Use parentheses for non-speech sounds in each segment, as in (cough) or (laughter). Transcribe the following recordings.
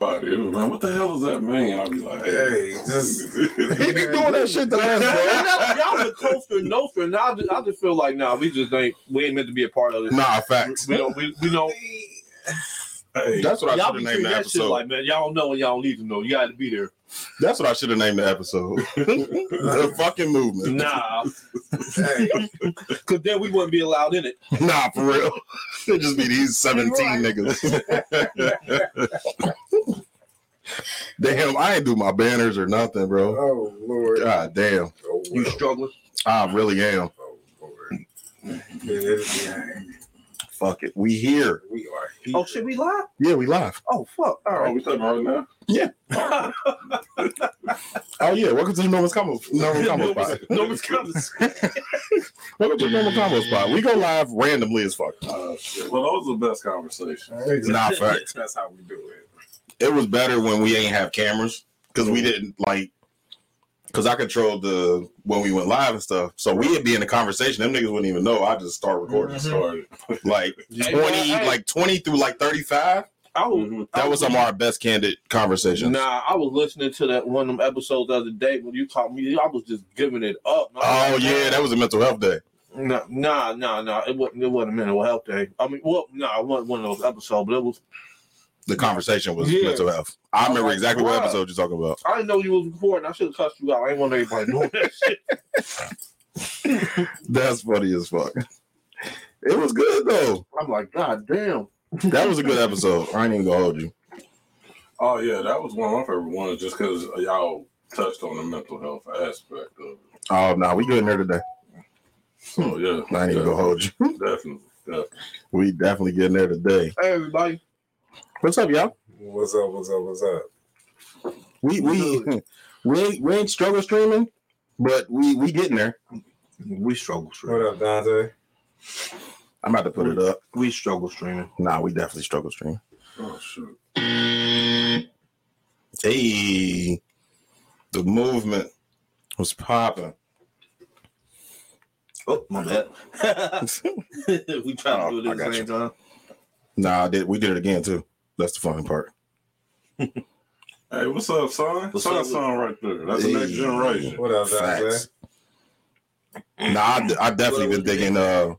Body, man, what the hell does that mean? I'll be like, Hey, just (laughs) He be doing that shit to us, bro. Y'all the Costa Nostra, and I just, I just feel like, nah, we just ain't, we ain't meant to be a part of this. Nah, facts. We don't, we, we don't. hey, That's what I should have named the that shit episode. like, man, y'all don't know what y'all need to know. You got to be there. That's what I should have named the episode. (laughs) the fucking movement. Nah, hey, because then we wouldn't be allowed in it. Nah, for real. It'd just be these 17 niggas. (laughs) damn, I ain't do my banners or nothing, bro. oh Lord, God damn. oh, You well. struggling? I really am. oh Lord. Fuck it. We here. we are here. Oh, shit, we live? Yeah, we live. Oh, fuck. All oh, we talking right now? Yeah. (laughs) oh yeah, welcome to the Norman's Combo Norman (laughs) Combo Spot. Nobody's (laughs) coming. welcome to the Normal Convos Pod. We go live randomly as fuck. Uh, shit. Well, those are the best conversations. Nah, facts. That's how we do it. It was better when we ain't have cameras because we didn't like because I controlled the when we went live and stuff. So we'd be in the conversation. Them niggas wouldn't even know. I just start recording. Started. (laughs) Like twenty, hey. like twenty through like thirty five. I was, Mhm. I That was some of our best candid conversations. Nah, I was listening to that one of them episodes the other day when you taught me. I was just giving it up. Oh yeah, that was a mental health day. Nah, nah, nah, nah. It wasn't. It wasn't a mental health day. I mean, well, nah, it wasn't one of those episodes, but it was. The conversation was Yeah. mental health. I remember like, exactly what episode you're talking about. I didn't know you was recording. I should have cussed you out. I ain't want anybody knowing that (laughs) shit. That's funny as fuck. It was good though. I'm like, God damn. That was a good episode. I ain't even gonna hold you. Oh yeah, that was one of my favorite ones, just because y'all touched on the mental health aspect of it. Oh no, we good in there today. So yeah, I ain't even gonna hold you. definitely, definitely. We definitely getting there today. Hey, everybody. What's up, y'all? What's up? What's up? What's up? We we (laughs) we ain't, we ain't struggle streaming, but we we getting there. We struggle streaming. What streaming. up, Dante? I'm about to put it up. We struggle streaming. Nah, we definitely struggle streaming. Oh shoot. Hey, the movement was popping. Oh, my bad. (laughs) (laughs) we trying to do Oh, I it at got the same time. Nah, I did we did it again too. That's the funny part. (laughs) Hey, what's up, son? What's son, up? son, right there. That's the next generation. What up, Dante? Facts. Nah, I, I definitely been digging. Uh,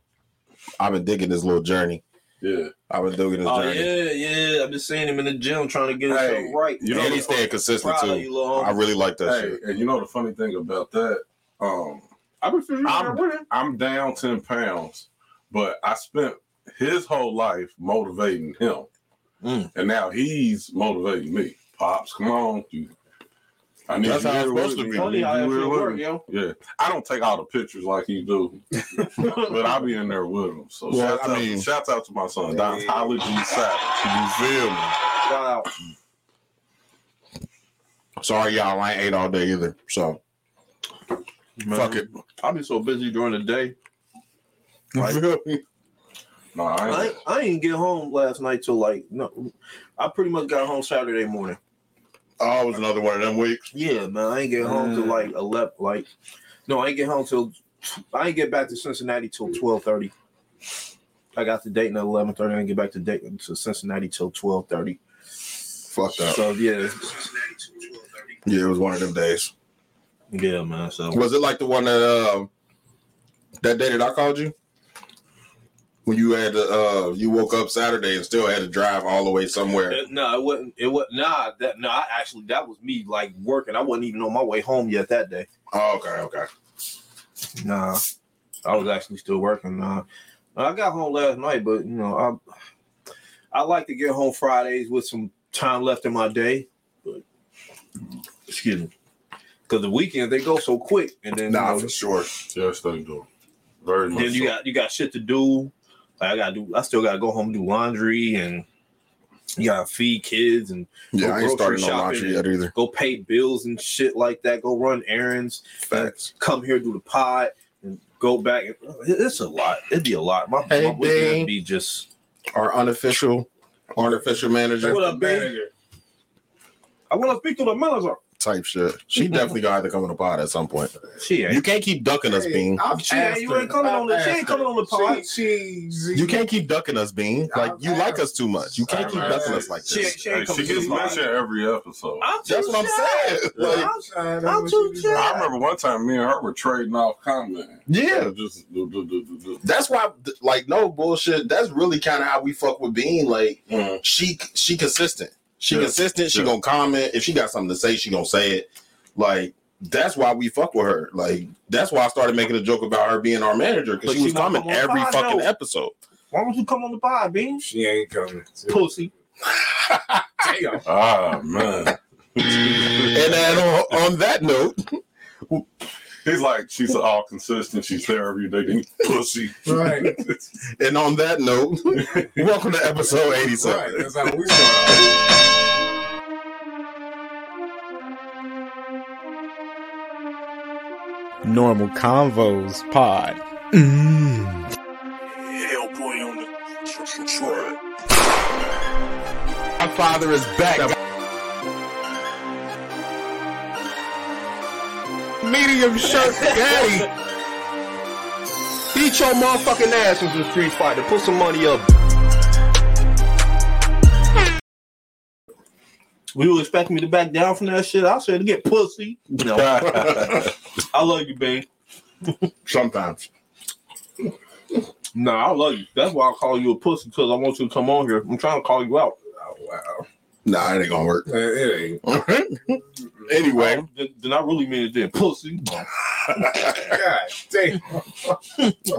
I've been digging this little journey. Yeah. I've been digging this Oh journey. yeah, yeah. I've been seeing him in the gym trying to get himself Hey, right. You know, and he's staying consistent too. I really like that hey, shit. and you know the funny thing about that, um, I've been feeling I'm- with him. I'm down ten pounds, but I spent his whole life motivating him, Mm. and now he's motivating me. Pops, come on, you. I need That's you how it's here supposed to me. be. I Funny need how you that here shit with work, yo. Yeah, I don't take all the pictures like you do, (laughs) but I'll be in there with him. So Well, shouts, I out, mean- shouts out to my son, Hey. Dontology Savage. You feel me? Shout out. Sorry, y'all. I ain't ate all day either. So Man, fuck it. I've been so busy during the day. You Right. feel me? No, I ain't. I ain't, I ain't get home last night till like no. I pretty much got home Saturday morning. Oh, it was another one of them weeks. Yeah, man. I ain't get home till Mm. like eleven. Like, no, I ain't get home till. I ain't get back to Cincinnati till twelve thirty. I got to Dayton at eleven thirty. I didn't get back to Dayton to Cincinnati till twelve thirty. Fucked up. So yeah, Yeah, it was one of them days. yeah, man. So Was it like the one that um that day that I called you? When you had to uh you woke up Saturday and still had to drive all the way somewhere. Uh, no, it wasn't. It was nah. That no. I actually that was me like working. I wasn't even on my way home yet that day. Oh, okay, okay. Nah, I was actually still working. Nah, I got home last night, but you know, I I like to get home Fridays with some time left in my day. But excuse me, because the weekends they go so quick, and then Nah, you know, for sure. Yes, they do. Very much. then you so. got you got shit to do. Like I gotta do. I still gotta go home and do laundry, and you gotta feed kids and Yeah, Go I ain't grocery started no laundry shopping yet either. go pay bills and shit like that. Go run errands. Facts. come here do the pod and go back. It's a lot. It'd be a lot. My, Hey, my weekend would be just. Our unofficial artificial manager. What up, baby? I want to speak to the manager. Type shit. She definitely gonna come on the pod at some point. She ain't. You can't keep ducking us, Bean. She ain't- you ain't coming on the- I've she ain't coming on the pod. She, she, You can't keep ducking us, Bean. Like you like us too much. You can't keep ducking us like She this. ain't, she Hey, she gets to my my shit every episode. I'm That's what I'm saying. Like, Like, I'm, I'm too shy. I remember one time me and her were trading off comment. yeah. Just. That's why, like, no bullshit. That's really kind of how we fuck with Bean. Like, Mm. she she consistent. She Yeah. consistent. She Yeah. gonna comment if she got something to say. She gonna say it. Like that's why we fuck with her. Like that's why I started making a joke about her being our manager because But she she was coming come every pod, fucking though. episode. Why don't you come on the pod, Bean? She ain't coming. Pussy. (laughs) Damn. Ah man. (laughs) And then on, on that note, He's like, she's all consistent. She's there every day. Then pussy. Right. (laughs) and on that note, welcome to episode Right. eighty-seven. That's how we start. Normal Convos Pod. Mm. Hellboy on the truck. My father is back. Medium shirt daddy. Beat your motherfucking ass in some street fighter. Put some money up. We were expecting me to back down from that shit. I said to get pussy. No, (laughs) I love you, babe. Sometimes. No, I love you. That's why I call you a pussy because I want you to come on here. I'm trying to call you out. Oh, wow. Nah, it ain't gonna work. Uh, It ain't. anyway, then, then I really mean it. Then pussy. (laughs) God damn.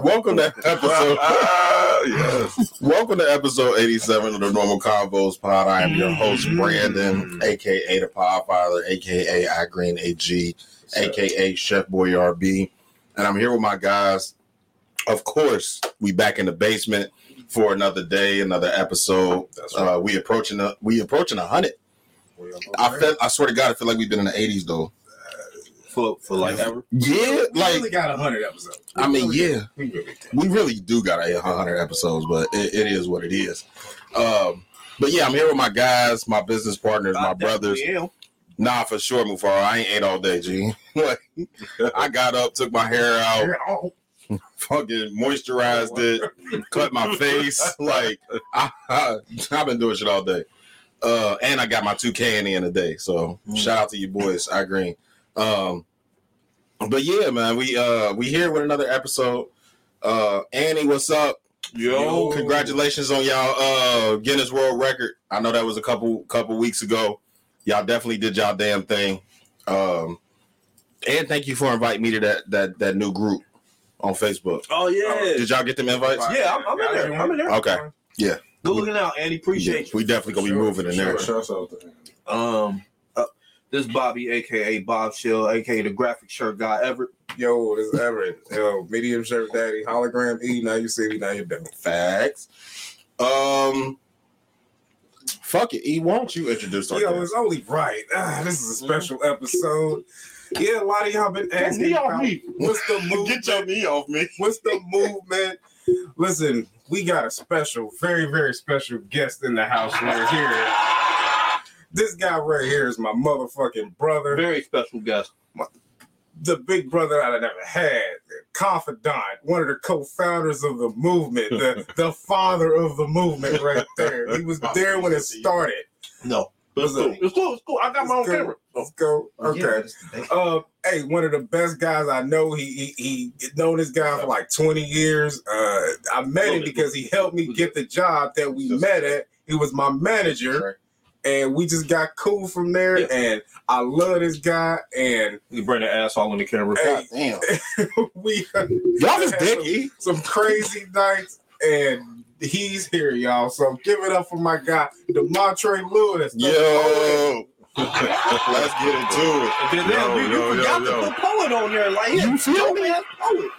welcome to episode. Ah, (laughs) yes. welcome to episode eighty-seven of the Normal Convos Pod. I am your host Brandon, aka the Podfather, aka I Green AG, aka Chef Boyardee, and I'm here with my guys. Of course, we back in the basement for another day, another episode. That's right. Uh, we approaching a, we approaching a hundred. I felt I swear to God, I feel like we've been in the eighties though. For for like ever. Yeah, We like really got a hundred episodes. I mean, yeah, We really we really do got a hundred episodes, but it, it is what it is. Um, but yeah, I'm here with my guys, my business partners, my I brothers. definitely am. Nah, for sure, Mufar. I ain't ate all day, G. (laughs) Like, I got up, took my hair out, (laughs) fucking moisturized it, cut my face. (laughs) Like, I, I, have been doing shit all day. Uh, and I got my 2K in the end of the day. So Mm. shout out to you boys. I agree. Um, but yeah, man, we uh we here with another episode. Uh Annie, what's up? Yo, Congratulations on y'all uh Guinness World Record. I know that was a couple couple weeks ago. Y'all definitely did y'all damn thing. Um and thank you for inviting me to that that that new group on Facebook. Oh yeah. Did y'all get them invites? Yeah, I'm- I'm in there. I'm in there. Okay. Yeah. Good looking out, Andy. Appreciate We definitely gonna be moving in there. Shouts out to Um, uh, this Bobby, aka Bob Shell, aka the graphic shirt guy. Everett. Yo, this is Everett. Yo, medium shirt daddy, hologram E. Now you see me, now you don't. Facts. Um fuck it. E, why don't you introduce our Yo, guest? it's only right. Ah, this is a special episode. Yeah, a lot of y'all been asking knee off about me. what's the movement. (laughs) Get your knee off me. What's the movement? Listen, we got a special, very, very special guest in the house right here. This guy right here is my motherfucking brother, Very special guest. the big brother that I never had, confidant, one of the co-founders of the movement, the, (laughs) the father of the movement right there. He was there when it started. No, it's cool. up? It's cool. It's cool. I got my own Let's go. camera. Let's go. Okay. Uh, hey, one of the best guys I know. He he, he known this guy for like twenty years. Uh, I met him because he helped me get the job that we met at. He was my manager, and we just got cool from there. Yeah. And I love this guy. And You bring the asshole all in the camera. Hey. damn. (laughs) we Y'all just (laughs) dick, E. some crazy nights. And he's here, y'all. So give it up for my guy, Demontre Lewis. Yo. Let's (laughs) get into it. And then, then Yo, you, you yo, forgot yo, to put poet on there. Like, yeah, You feel me? Poet.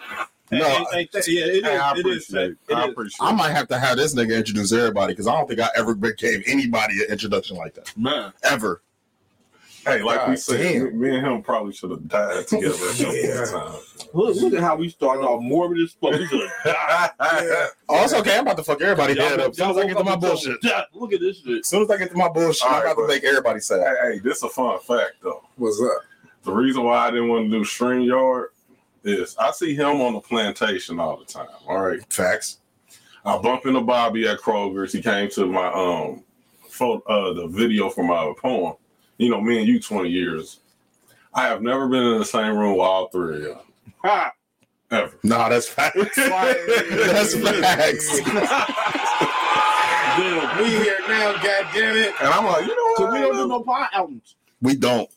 No, Hey, hey, hey, yeah, it is. Hey, I appreciate it. It I is. appreciate I might have to have this nigga introduce everybody because I don't think I ever gave anybody an introduction like that. Man. Ever. Hey, like we said, damn. me and him probably should have died together at some point Yeah. time. Look, look at how we started off morbid as fuck. We could've died. Yeah. Oh, it's okay. I'm about to fuck everybody Y'all- up. As soon as I get to my woke bullshit. told, "Yeah, Look at this shit. As soon as I get to my bullshit, All I'm about to make everybody sad. Hey, hey, this a fun fact though. What's up? The reason why I didn't want to do StreamYard is I see him on the plantation all the time. All right. Facts. I bump into Bobby at Kroger's. He came to my um photo uh the video for my poem. You know, me and you 20 years. I have never been in the same room with all three of y'all. Ha! Ever. Nah, that's facts. that's (laughs) facts. (laughs) Damn. We here now, God damn it. And I'm like, you know what? we don't do no pod albums. We don't.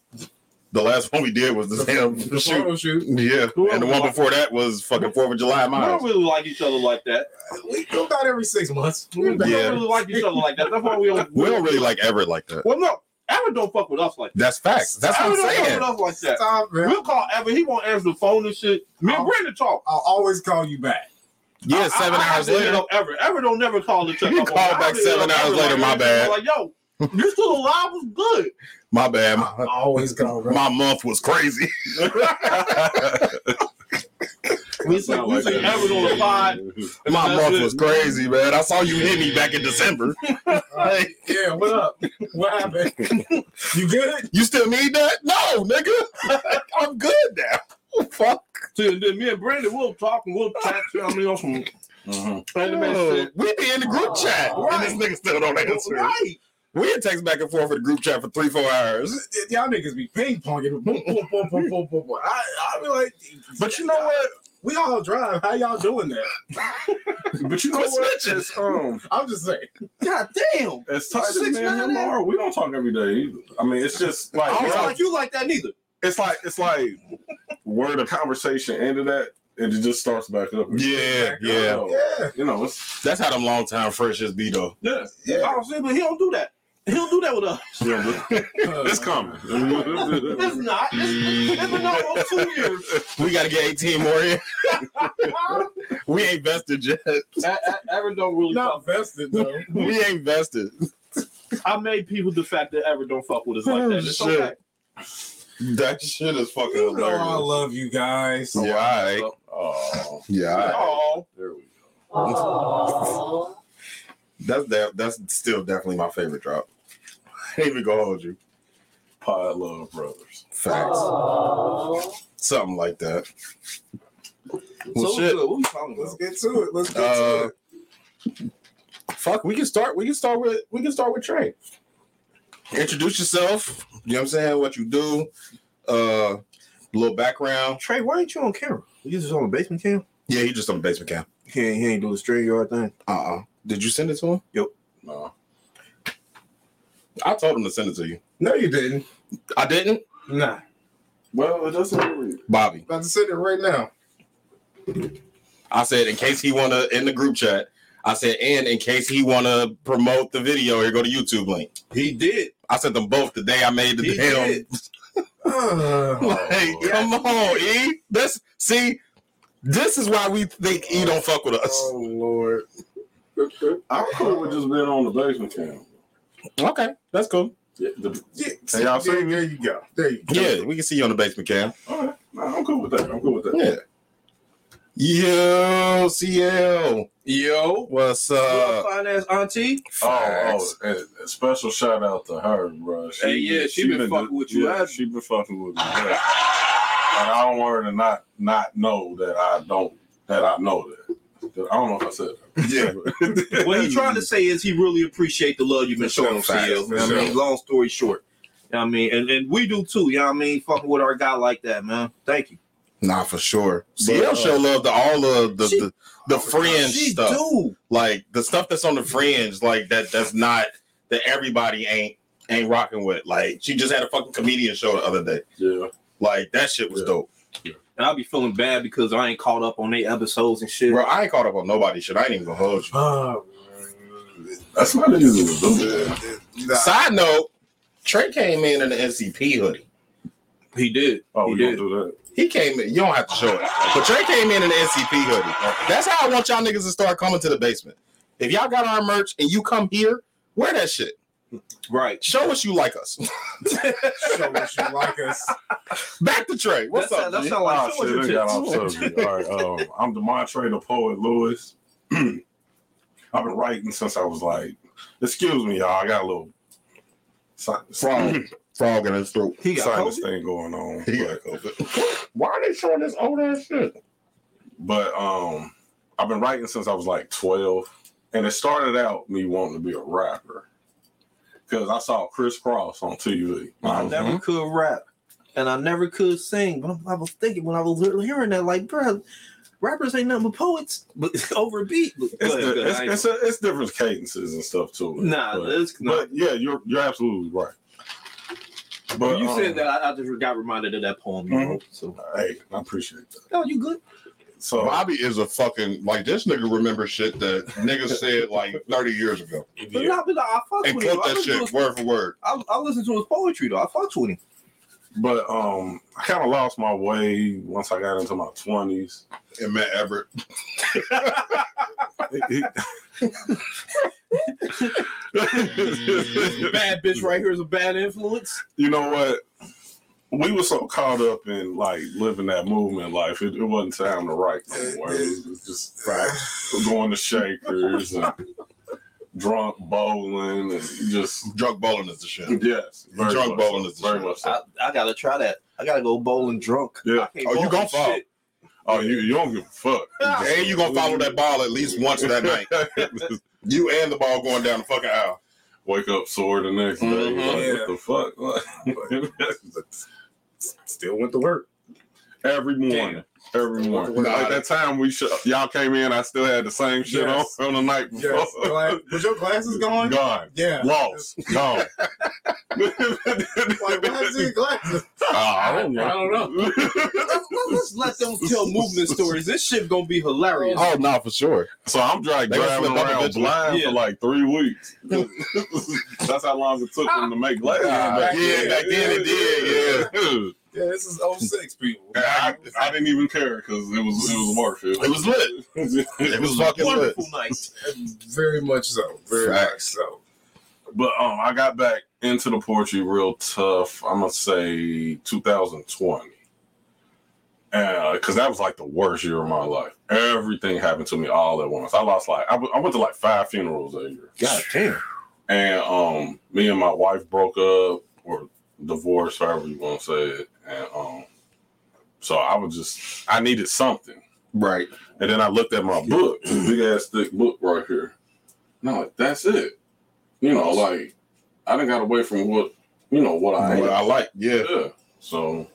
The last one we did was the damn The shoot. photo shoot. Yeah, and the one before that was fucking Fourth of July We don't miles. really like each other like that. We do about every six months. We don't Yeah. really like each other like that. That's why we don't. We don't really like ever like that. Well, no, Evan don't fuck with us like that. That's facts. That's what Evan I'm don't saying. fuck with us like that. Stop, man. We'll call Evan. He won't answer the phone and shit. Me and. Brandon talk. I'll always call you back. Yeah, seven I- I hours have to hit later. Ever, Evan. Evan don't never call to check He up on called me. I back have to hit seven hours later, like, my bad. Like, yo, you still alive? Was good. My bad. I always call, bro. My month was crazy. (laughs) (laughs) We see, we see Evan on the pod. My That's month was crazy, man. I saw you hit me back in December. (laughs) Like, Yeah, what up? What happened? you good? you still need that? No, nigga. (laughs) I'm good now. Fuck. See, and then me and Brandon we'll talk and we'll chat. You know what I mean? On some Mhm. anime Oh, shit. we be in the group chat, and this nigga still don't answer. Right. We had text back and forth in the group chat for three, four hours. Y'all niggas be ping ponging. I, I be like, But you know what? We all drive. How y'all doing that? (laughs) But you know Quit what? snitching. It's um I'm just saying. God damn. as tight as Six me and him are, we don't talk every day either. I mean, it's just like I don't it's feel like like you like that neither. it's like it's like where the conversation ended at, and it just starts back up. Yeah, yeah. So, Yeah. You know, it's That's how them long time freshes be though. yeah. Yeah. Oh, see, but he don't do that. He don't do that with us. yeah (laughs) it's coming. It's not. It's, it's been almost two years. (laughs) We gotta get 18 more in. (laughs) we ain't vested yet. A- A- Evan don't really Not fuck. vested though. We ain't vested. I made people the fact that Evan don't fuck with us like that. It's Oh, shit. okay. That shit is fucking You know I love you guys. Yeah, oh, all right. Oh, Yeah, all right. Oh, there we go. Oh. That's that. That's still definitely my favorite drop. I ain't even gonna hold you. Pod Love Brothers. Facts. Something like that. Well, so shit. good. What we talking Let's get to it. Let's get Uh, to it. Fuck, we can start. We can start with. We can start with Trey. Introduce yourself. You know what I'm saying? What you do. Uh, little background. Trey, why ain't you on camera? You just on the basement cam? Yeah, he just on the basement cam. He ain't, he ain't doing the StreamYard thing. Uh uh Did you send it to him? Yep. No. I told him to send it to you. No, you didn't. I didn't. Nah. Well, it doesn't really. Bobby. About to send it right now. I said in case he wanna in the group chat. I said and in case he wanna promote the video, here go to YouTube link. He did. I sent them both the day I made the He damn. did. Uh, (laughs) Like, come on, E. This see, this is why we think E don't fuck with us. oh Lord. I'm cool with just being on the basement cam. Okay, that's cool. Yeah, the, Yeah, Hey, y'all see there, there you go. There you go. Yeah, we can see you on the basement cam. all right. No, I'm cool with that. I'm cool with that. Yeah. Yo, CL. Yo. What's Uh, up? finance auntie. Oh, oh and a special shout out to her, bro. Hey, yeah, she been fucking with you, Yeah, she been fucking with me. yeah. And I don't want her to not not know that I don't that I know that. I don't know if I said that. (laughs) Yeah. (laughs) What he trying to say is he really appreciate the love you've been showing him, CL. You know I mean, long story short. You know what I mean, and, and we do too. You know what I mean, fucking with our guy like that, man. Thank you. Nah, for sure. But, CL uh, show love to all of the She- the, the fringe She stuff. do. Like the stuff that's on the fringe, like that that's not that everybody ain't ain't rocking with. Like she just had a fucking comedian show the other day. Yeah. Like that shit was Yeah. dope. And I'll be feeling bad because I ain't caught up on eight episodes and shit. Bro, I ain't caught up on nobody shit. I ain't even gonna hold you. Oh, That's my easy to do. nah. Side note, Trey came in in the NCP hoodie. He did. Oh, he did. don't do that. He came in, you don't have to show it. But Trey came in in the NCP hoodie. That's how I want y'all niggas to start coming to the basement. If y'all got our merch and you come here, wear that shit. Right. Show us you like us. Show us you like us. Back to Trey. What's That up? sound- that G? sound like Oh, show us your shit, they got off subject. All right, um, I'm Demontre the poet Lewis. (clears throat) I've been writing since I was like, excuse me, y'all. I got a little Frog, frog in his throat. He got sinus COVID. thing going on. He got COVID. Why are they showing this old ass shit? But um, I've been writing since I was like 12, and it started out me wanting to be a rapper because I saw Kris Kross on TV. I never could rap, and I never could sing. But I was thinking when I was hearing that, like, bro, rappers ain't nothing but poets, but (laughs) over a beat. But It's, go ahead, go it's, it's, a, it's different cadences and stuff too. Nah, but, it's not. but yeah, you're you're absolutely right. But When you um, said that, I, I just got reminded of that poem. You Mhm. wrote, so, Hey, I appreciate that. oh, you good? So Bobby is a fucking like this nigga remembers shit that niggas (laughs) said like 30 years ago. But yeah. not, but I fucks And with quote I that shit his- word for word. I, I listen to his poetry though. I fucks with him. but um, I kind of lost my way once I got into my twenties. And met Everett. (laughs) (laughs) bad bitch right here is a bad influence. you know what? We were so caught up in like living that movement life. It, it wasn't time to write no more. It was just going to shakers and drunk bowling and just Drunk bowling is the shit. yes, very Drunk much bowling so, is the very shit. much so. I, I gotta try that. I gotta go bowling drunk. Yeah. I can't Oh, you bowl gonna for fall. shit. Oh, you you don't give a fuck. (laughs) And you gonna follow that ball at least once that night. (laughs) You and the ball going down the fucking aisle. Wake up sore the next day. Mhm. Like, what the fuck? (laughs) Still went to work. Every morning. Every morning. Nah, like that time we sh- y'all came in, I still had the same shit Yes. on on the night before. Yes. Like, was your glasses gone? Gone. Yeah. Lost. Gone. (laughs) (laughs) Like, what happened to your glasses? I don't know. I don't know. (laughs) Let's let them tell movement stories. This shit gonna be hilarious. Oh no, for sure. So I'm like driving around blind Yeah. for like three weeks. That's how long it took them to make glasses. Ah, back yeah, back then it did, yeah. Yeah, this is 06 people. I, I didn't even care because it was it was worth it. It was lit. (laughs) It was fucking lit. Wonderful night. Very much so. Very much so. But um, I got back into the poetry real tough. I'm gonna say 2020, because that was like the worst year of my life. Everything happened to me all at once. I lost like I, w- I went to like five funerals that year, God damn. and um, me and my wife broke up or divorced, however you want to say it, and um, so I was just I needed something. Right. And then I looked at my book, big ass thick book right here. And I'm like, that's it. You know, like I didn't got away from what you know what I What I like. Yeah. Yeah. So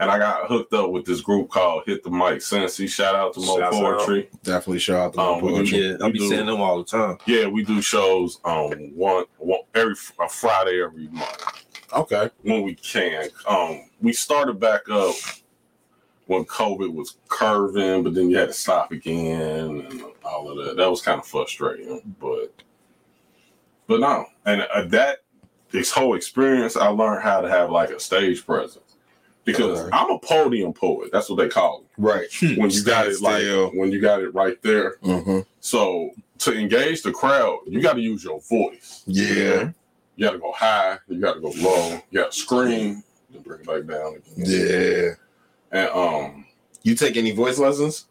and I got hooked up with this group called Hit the Mic Cincy. Shout out to Mo Shouts out. Poetry. Definitely shout out to Um, my we poetry. Yeah, I be do. saying them all the time. Yeah, we do shows um one, one every a Friday every month Okay. when we can. Um we started back up when COVID was curving, but then you had to stop again and all of that. That was kind of frustrating, but but no, and uh, that this whole experience, I learned how to have like a stage presence because Okay. I'm a podium poet. That's what they call it. Right. When you got it like when you got it right there. Mm-hmm. So to engage the crowd, you got to use your voice. Yeah. You got to go high. You got to go low. You got to scream. Then bring it back down again. Yeah. And um, You take any voice lessons?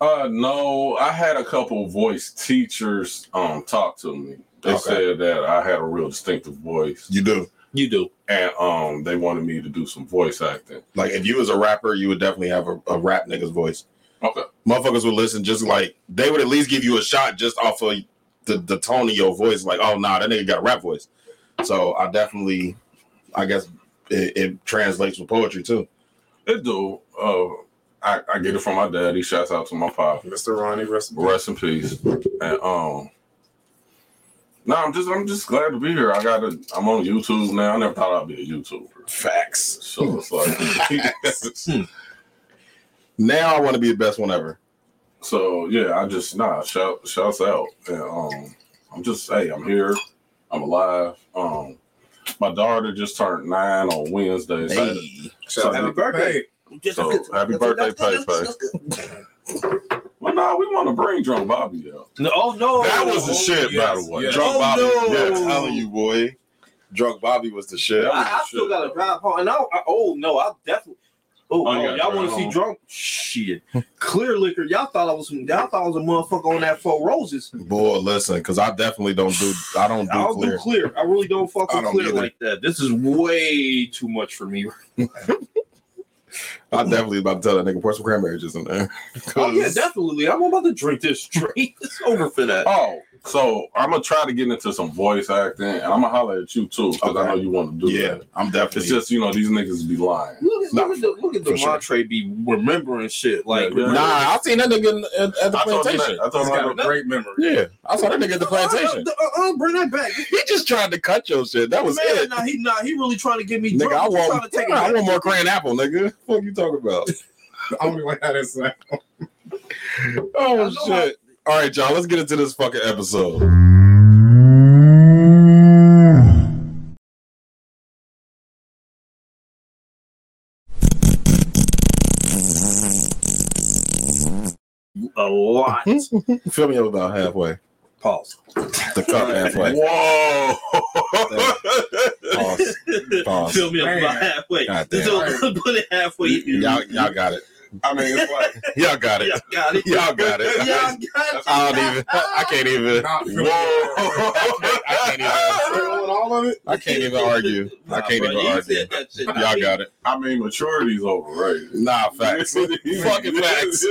uh, no, I had a couple voice teachers um talk to me. They Okay. said that I had a real distinctive voice, You do. You do. and um, they wanted me to do some voice acting. Like if you was a rapper, you would definitely have a, a rap nigga's voice. Okay. Motherfuckers would listen just like they would at least give you a shot just off of the, the tone of your voice. Like, oh nah, that nigga got a rap voice. So I definitely I guess it, it translates with poetry too. It do. Uh, I, I get it from my daddy. Shouts out to my pop. Mr. Ronnie, rest in peace. Rest in peace. And um, no, I'm just I'm just glad to be here. I got to I'm on YouTube now. I never thought I'd be a YouTuber. Facts. So it's like, (laughs) (laughs) Now I want to be the best one ever. So yeah, I just nah shout shouts out. And um, I'm just hey, I'm here. I'm alive. Um, my daughter just turned nine on Wednesday. So, Hey. Shout Happy birthday. Hey, so happy birthday, Pay Pay. (laughs) Well, no, we want to bring Drunk Bobby out. No, oh no. That was the oh, shit, by yes, the way. yes. Drunk Oh, Bobby. no. Yeah, I'm telling you, boy. Drunk Bobby was the shit. Was I, I still gotta though. drive home, and I, I oh no, I definitely. Oh, Oh, you oh, got y'all want to see drunk? Shit. Clear liquor. Y'all thought I was y'all thought I was a motherfucker on that four roses. Boy, listen, because I definitely don't do. I don't I do don't clear. do clear. I really don't fuck with don't clear like that. This is way too much for me. (laughs) I definitely about to tell that nigga pour some cranberry juice in there. Oh yeah, (laughs) definitely. I'm about to drink this straight. (laughs) It's over for that. Oh, so I'm gonna try to get into some voice acting, and I'm gonna holler at you too because I know you want to do. Yeah, that. I'm definitely. It's just you know these niggas be lying. Look at, Nah, look at the look at the for sure. Be remembering shit. Like Yeah, yeah. nah, I seen that nigga at, at the I told plantation. that. I told He's him got I a great memory. Yeah, I saw that nigga at the plantation. Uh, uh, uh, bring that back. He just tried to cut your shit. That was Man, it. nah, he nah, he really trying to get me Nigga, drunk. I want, trying to take I want more Cranapple, nigga. What you talking about? (laughs) (laughs) I only way how that sound. (laughs) Oh shit! All right, y'all. Let's get into this fucking episode. a lot. (laughs) Fill me up about halfway. Pause. The cup halfway. (laughs) Whoa! Pause. (laughs) Pause. Fill me up Man. about halfway. God damn. So, put it halfway. Y'all, y'all got it. I mean, it's like (laughs) Y'all got it. Y'all got it. Y'all got it. Y'all got it. I don't even. I can't even. Whoa! I can't even. All of it. I can't even argue. I can't bro, even argue. shit. Y'all got it. I mean, maturity's overrated. Nah, facts. (laughs) Fucking facts.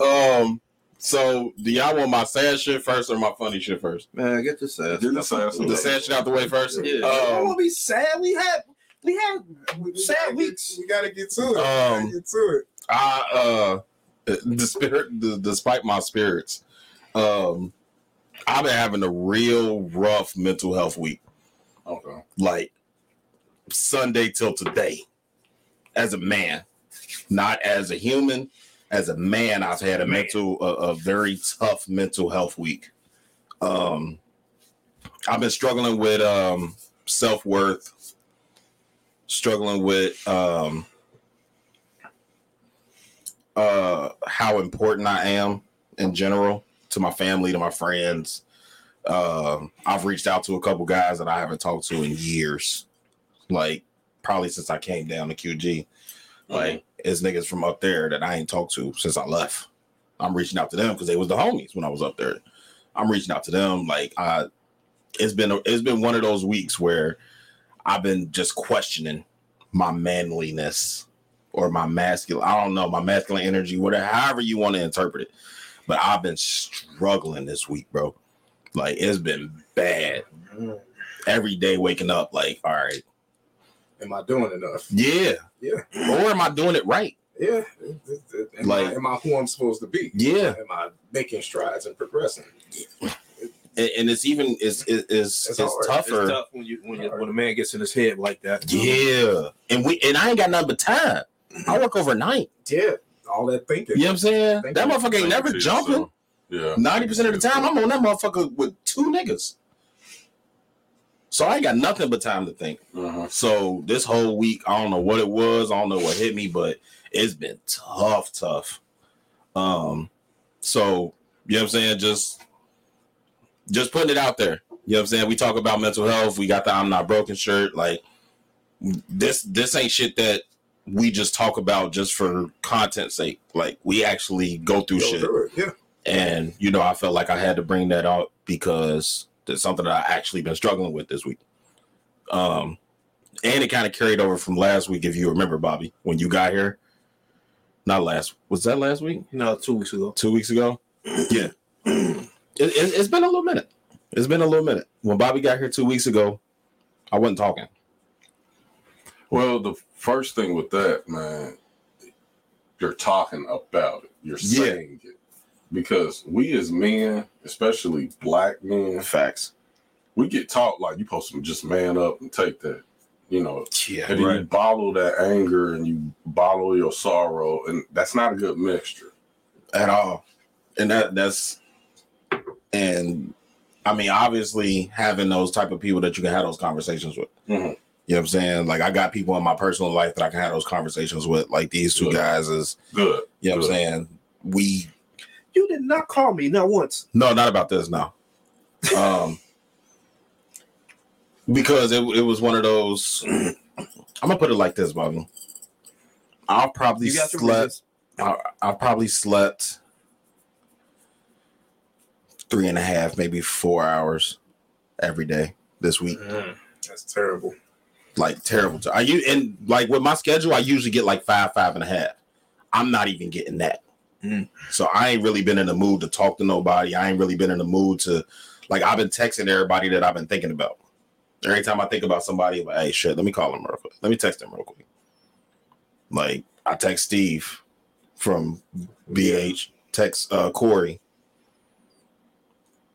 Um. So, do y'all want my sad shit first or my funny shit first? Man, get this ass. Get this ass The sad shit out the way first. Yeah. I Um, want to be sad. We had we had We sad gotta weeks. Get, we gotta get to it. Um, get to it. I uh, the spirit, the, despite my spirits, um, I've been having a real rough mental health week. Okay. like Sunday till today as a man, not as a human. As a man, I've had a mental, a, a very tough mental health week. Um, I've been struggling with um, self worth, struggling with um, uh, how important I am in general to my family, to my friends. Um, I've reached out to a couple guys that I haven't talked to in years, like probably since I came down to QG. Like it's niggas from up there that I ain't talked to since I left. I'm reaching out to them because they was the homies when I was up there. I'm reaching out to them. Like I, it's been it's been one of those weeks where I've been just questioning my manliness or my masculine. I don't know my masculine energy, whatever, however you want to interpret it. But I've been struggling this week, bro. Like it's been bad. Every day waking up, like, all right, Am I doing enough? yeah, Yeah. or am I doing it right? Yeah. Am, Like- I, am I who I'm supposed to be? Yeah. Am I making strides and progressing? And, and it's even it's it's it's, It's it's tougher. It's tough when you when you, when a man gets in his head like that. Yeah, and we and I ain't got nothing but time. I work overnight. Yeah. All that thinking. You know what I'm saying? Thank that motherfucker ain't never jumping. Yeah. Ninety percent of the time, I'm on that motherfucker with two niggas. So I ain't got nothing but time to think. Uh-huh. So this whole week, I don't know what it was. I don't know what hit me, but it's been tough, tough. Um, so you know what I'm saying? Just just putting it out there. You know what I'm saying? We talk about mental health. We got the I'm not broken shirt. Like this this ain't shit that we just talk about just for content sake. Like we actually go through Go shit. through it. Yeah. And you know, I felt like I had to bring that out because that's something that I actually been struggling with this week. Um, and it kind of carried over from last week, if you remember, Bobby, when you got here. Not last. Was that last week? No, two weeks ago. Two weeks ago? Yeah. (clears throat) it, it, it's been a little minute. It's been a little minute. When Bobby got here two weeks ago, I wasn't talking. Well, the first thing with that, man, you're talking about it. You're Yeah. saying it. Because we as men, especially black men, Facts. we get taught like you supposed to just man up and take that, you know, Yeah. and then you bottle that anger and you bottle your sorrow, and that's not a good mixture. at all. And that that's and I mean obviously having those type of people that you can have those conversations with. Mhm. You know what I'm saying? Like I got people in my personal life that I can have those conversations with. Like these two Good. guys is Good. you know what I'm saying? We You did not call me not once. no, not about this now. Um (laughs) because it, it was one of those (clears throat) I'm gonna put it like this, Bobby. I've probably You slept. I, I've probably slept three and a half, maybe four hours every day this week. Mm, that's terrible. Like terrible. I you and like with my schedule, I usually get like five, five and a half. I'm not even getting that. Mm. So I ain't really been in the mood to talk to nobody. I ain't really been in the mood to like I've been texting everybody that I've been thinking about. Every time I think about somebody, I'm like, hey shit, let me call him real quick. Let me text him real quick. Like I text Steve from BH, text uh Corey.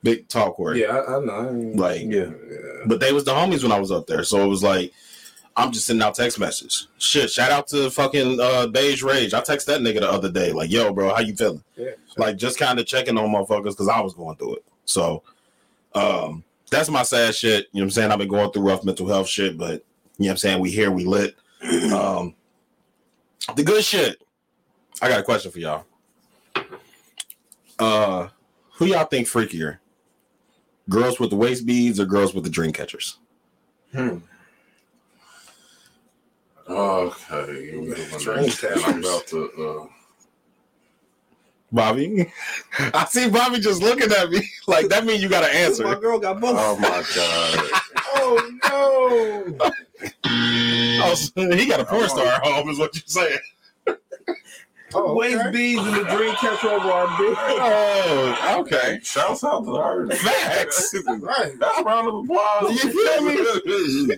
Big talk. Yeah, I, I know. I mean, Like Yeah. yeah. but they was the homies when I was up there. So it was like I'm just sending out text messages. Shit, shout out to fucking uh Beige Rage. I text that nigga the other day, like, yo, bro, how you feeling? yeah. Like just kind of checking on motherfuckers because I was going through it. So um that's my sad shit. You know what I'm saying? I've been going through rough mental health shit, but you know what I'm saying? We here, we lit. (clears throat) Um the good shit. I got a question for y'all. Uh who y'all think freakier? Girls with the waist beads or girls with the dream catchers? Hmm. Okay. you Dream catchers. I'm about to. Uh, Bobby. (laughs) I see Bobby just looking at me (laughs) like that means you got to (laughs) answer. My girl got both. oh my god. Oh no! Oh, so he got a porn star at home, is what you're saying. Oh, okay. beads and the dream catcher over our big. Oh, okay. Shouts out to her. (laughs) Facts. Right. That's a round of applause. You feel me?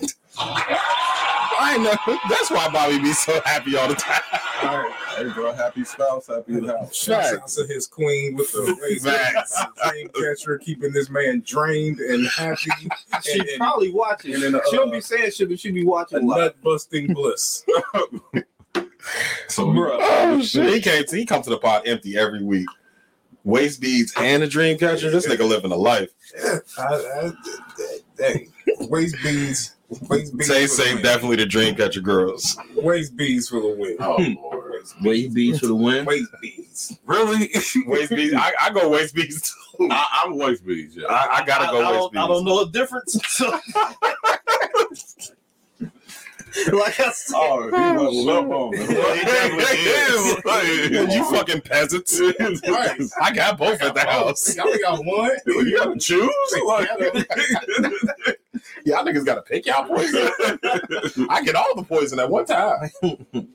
I know. That's why Bobby be so happy all the time. All right. Hey, bro, happy spouse, happy house. Shouts out to his queen with the (laughs) Facts. dream catcher, keeping this man drained and happy. (laughs) She's and, probably watching. and uh, she don't be saying shit, but she be watching nut busting bliss. So, Bruh. Oh! He came. To, he come to the pot empty every week. Waist beads and a dream catcher. This nigga living a life. Yeah, I, I, hey, waist beads, waist beads. Say for the say definitely the dream catcher girls. Waist beads for the win. oh hmm. lord. Waist beads for the win. Waist beads. Really? Waist beads. I, I go waist beads too. I, I'm waist beads, yeah. I, I gotta I, go I waist beads. I don't know the difference. (laughs) (laughs) So- (laughs) like I said, Oh, he leveled up on me. Yeah, he definitely (laughs) is. you fucking peasants. (laughs) Right. I got both at the house. I only got one. You gotta choose. Like, Y'all niggas gotta pick y'all poison. I get all the poison at one time. (clears throat)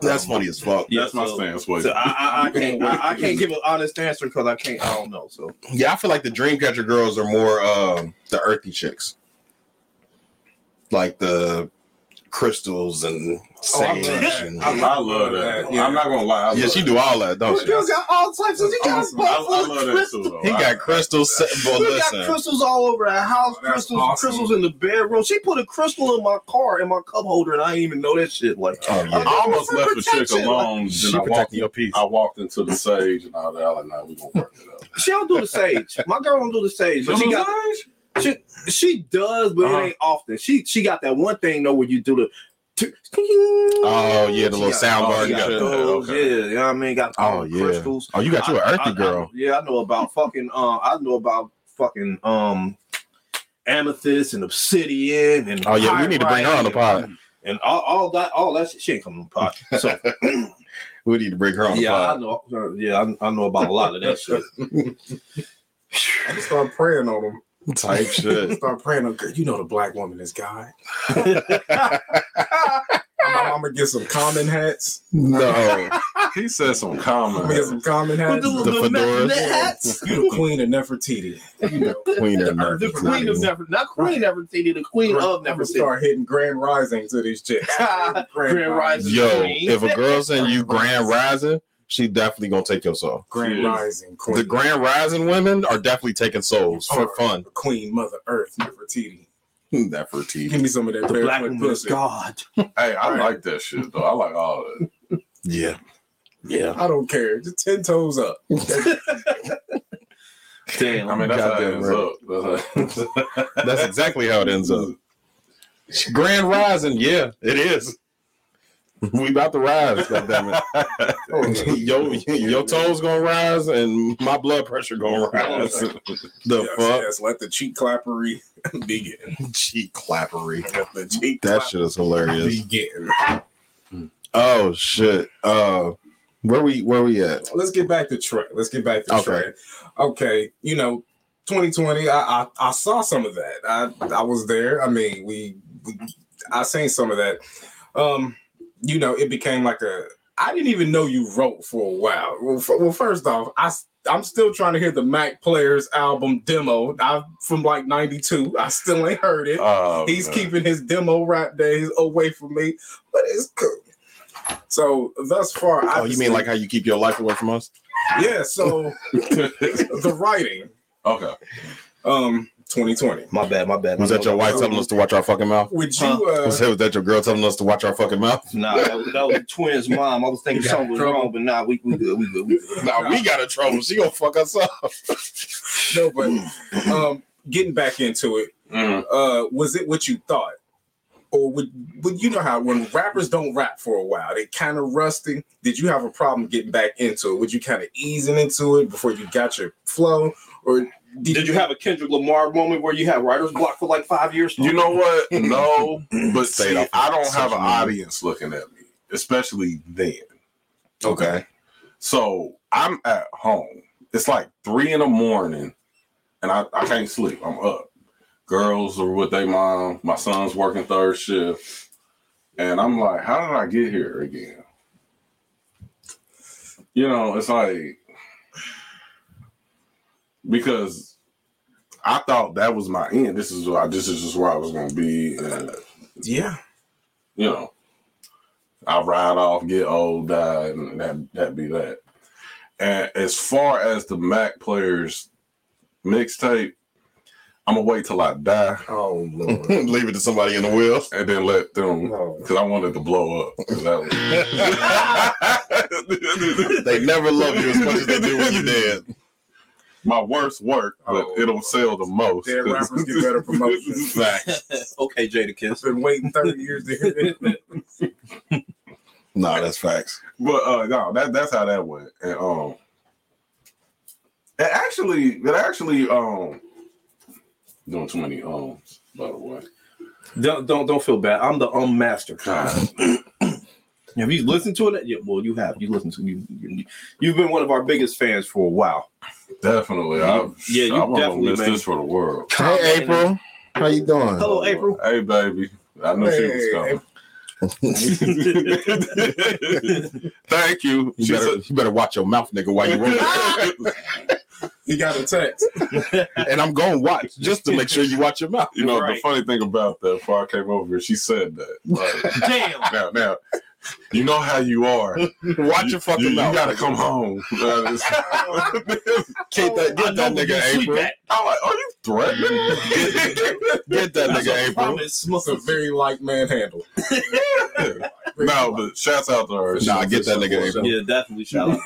That's funny as fuck. That's my so- stance. Wait. So I, I, I can't I, I can't give an honest answer because I can't I don't know. So Yeah, I feel like the Dreamcatcher girls are more um, the earthy chicks, like the crystals and Oh, I sage. love and, I, I love that. Yeah. I'm not gonna lie. I yeah, love she that. do all that, don't she? Girls got all types of. He got Awesome. a I, I full of love that crystals. too. Though. He I- got crystals. Well, He got crystals all over the house. That's crystals, awesome. crystals in the bedroom. She put a crystal in my car in my cup holder, and I didn't even know that shit. Like, Oh, yeah. I almost left the chick protection. alone. she Then I walked, your peace. I walked into the sage and all that. I was like, nah, we gonna work it out. she don't do the sage. My girl don't do the sage, but she got she she does, but Uh-huh. it ain't often. She she got that one thing though where you do the. Oh yeah, the little sound oh, bar. you got Those, okay. Yeah, you know what I mean. Got Oh, yeah. crystals. Oh, you got you an I- earthy I- I- girl. yeah, I know about fucking. Uh, I know about fucking um amethyst and obsidian and. Oh yeah, we need to bring her on the pyrite pod. And all, all that, all that shit, she ain't coming on the pod. So (laughs) (clears throat) We need to bring her on the yeah, I know. uh, Yeah, I, I know about a lot of that shit. (laughs) I just start praying on them. Type (laughs) shit. Start praying on. You know the black woman is God. I'm, I'm gonna get some common hats. No, (laughs) He said some I'm get some common hats. the, The the, fedoras. the hats. (laughs) You the queen of Nefertiti. You know. Queen of The queen of Nefertiti. not queen Nefertiti, the queen of I'm Nefertiti. start hitting grand rising to these chicks. Grand Rising. Yo, if a girl send you Grand Rising, she definitely gonna take your soul. Grand Cheers. rising queen. The Grand Rising women are definitely taking souls for fun. Queen Mother Earth Nefertiti. Nefertiti. Give me some of that the black woman pussy. God. (laughs) Hey, I like that shit though. I like all that. Yeah. Yeah. I don't care. Just ten toes up. (laughs) Damn. I mean, that's how it Goddamn ends right. up. That's uh, That's exactly how it ends up. (laughs) Grand Rising, yeah, it is. We about to rise, goddammit. (laughs) yo, your toes gonna rise and my blood pressure gonna rise. (laughs) the yes, fuck? yes, let the cheek clappery (laughs) begin. Cheek clappery. The cheek That clap shit is hilarious. begin. Oh shit. Uh, where we where we at? Let's get back to Trey. Let's get back to Okay. Trey. Okay, you know, 2020. I, I I saw some of that. I I was there. I mean, we, we I seen some of that. Um, you know, it became like a. I didn't even know you wrote for a while. Well, f- well first off, I I'm still trying to hear the Mac Players album demo. I from like '92. I still ain't heard it. Oh, He's man. keeping his demo rap days away from me, but it's cool. So thus far, Oh, you mean like how you keep your life away from us? yeah? So (laughs) the writing, okay. um, 2020. My bad, my bad. Was that your wife telling us to watch our fucking mouth? Would you? Uh, Was that, was that your girl telling us to watch our fucking mouth? Nah, that was, that was the twins' mom. I was thinking something was trouble. wrong, but nah, we we good, we good, we good. Nah, we got a trouble. She gonna fuck us up. (laughs) no, but um, getting back into it, Mhm. uh, was it what you thought, or would would you know how when rappers don't rap for a while, they kind of rusty? Did you have a problem getting back into it? Would you kind of easing into it before you got your flow, or Did you have a Kendrick Lamar moment where you had writer's block for like five years? You know what? (laughs) No, but see, I don't have an audience looking at me, especially then. Okay. So I'm at home. It's like three in the morning, and I, I can't sleep. I'm up. Girls are with their mom. My son's working third shift, and I'm like, how did I get here again? You know, it's like because I thought that was my end. This is why this is just where I was gonna be, and yeah? you know, I ride off, get old, die, and that that be that. And as far as the Mac players mixtape, I'm gonna wait till I die Oh lord. (laughs) Leave it to somebody in the wheel. and then let them oh. No. because I wanted to blow up. that was- (laughs) They never love you as much as they do when you're (laughs) dead. My worst work, but Oh. it'll sell the most. Dead rappers get better promotions. (laughs) Facts. (laughs) okay, Jadakiss. Been waiting 30 years to hear it. (laughs) Nah, that's facts. But uh no, that that's how that went. And um it actually it actually um doing too many ums, by the way. Don't don't don't feel bad. I'm the um master. God. Have you listened to it? Yeah, well, you have. You listened to you. you you've been one of our biggest fans for a while. Definitely. I, Yeah, you I wanna definitely, miss this for the world. Hey, April. How you doing? Hello, April. Hey baby. I know she was coming. (laughs) Thank you. You better, said- you better watch your mouth, nigga, while you work. (laughs) He got a text. and I'm going to watch just to make sure you watch your mouth. you know, Right. the funny thing about that, before I came over here, she said that. Like, Damn. now, now, you know how you are. (laughs) Watch You- your fucking you, mouth. You gotta come home. (laughs) (laughs) Get that, I get that nigga April. I'm like, are you threatening? Get that nigga a April. promise. It's a very light manhandle. no, but shouts out to her. She Nah, get that nigga so- Yeah, definitely. Shout out.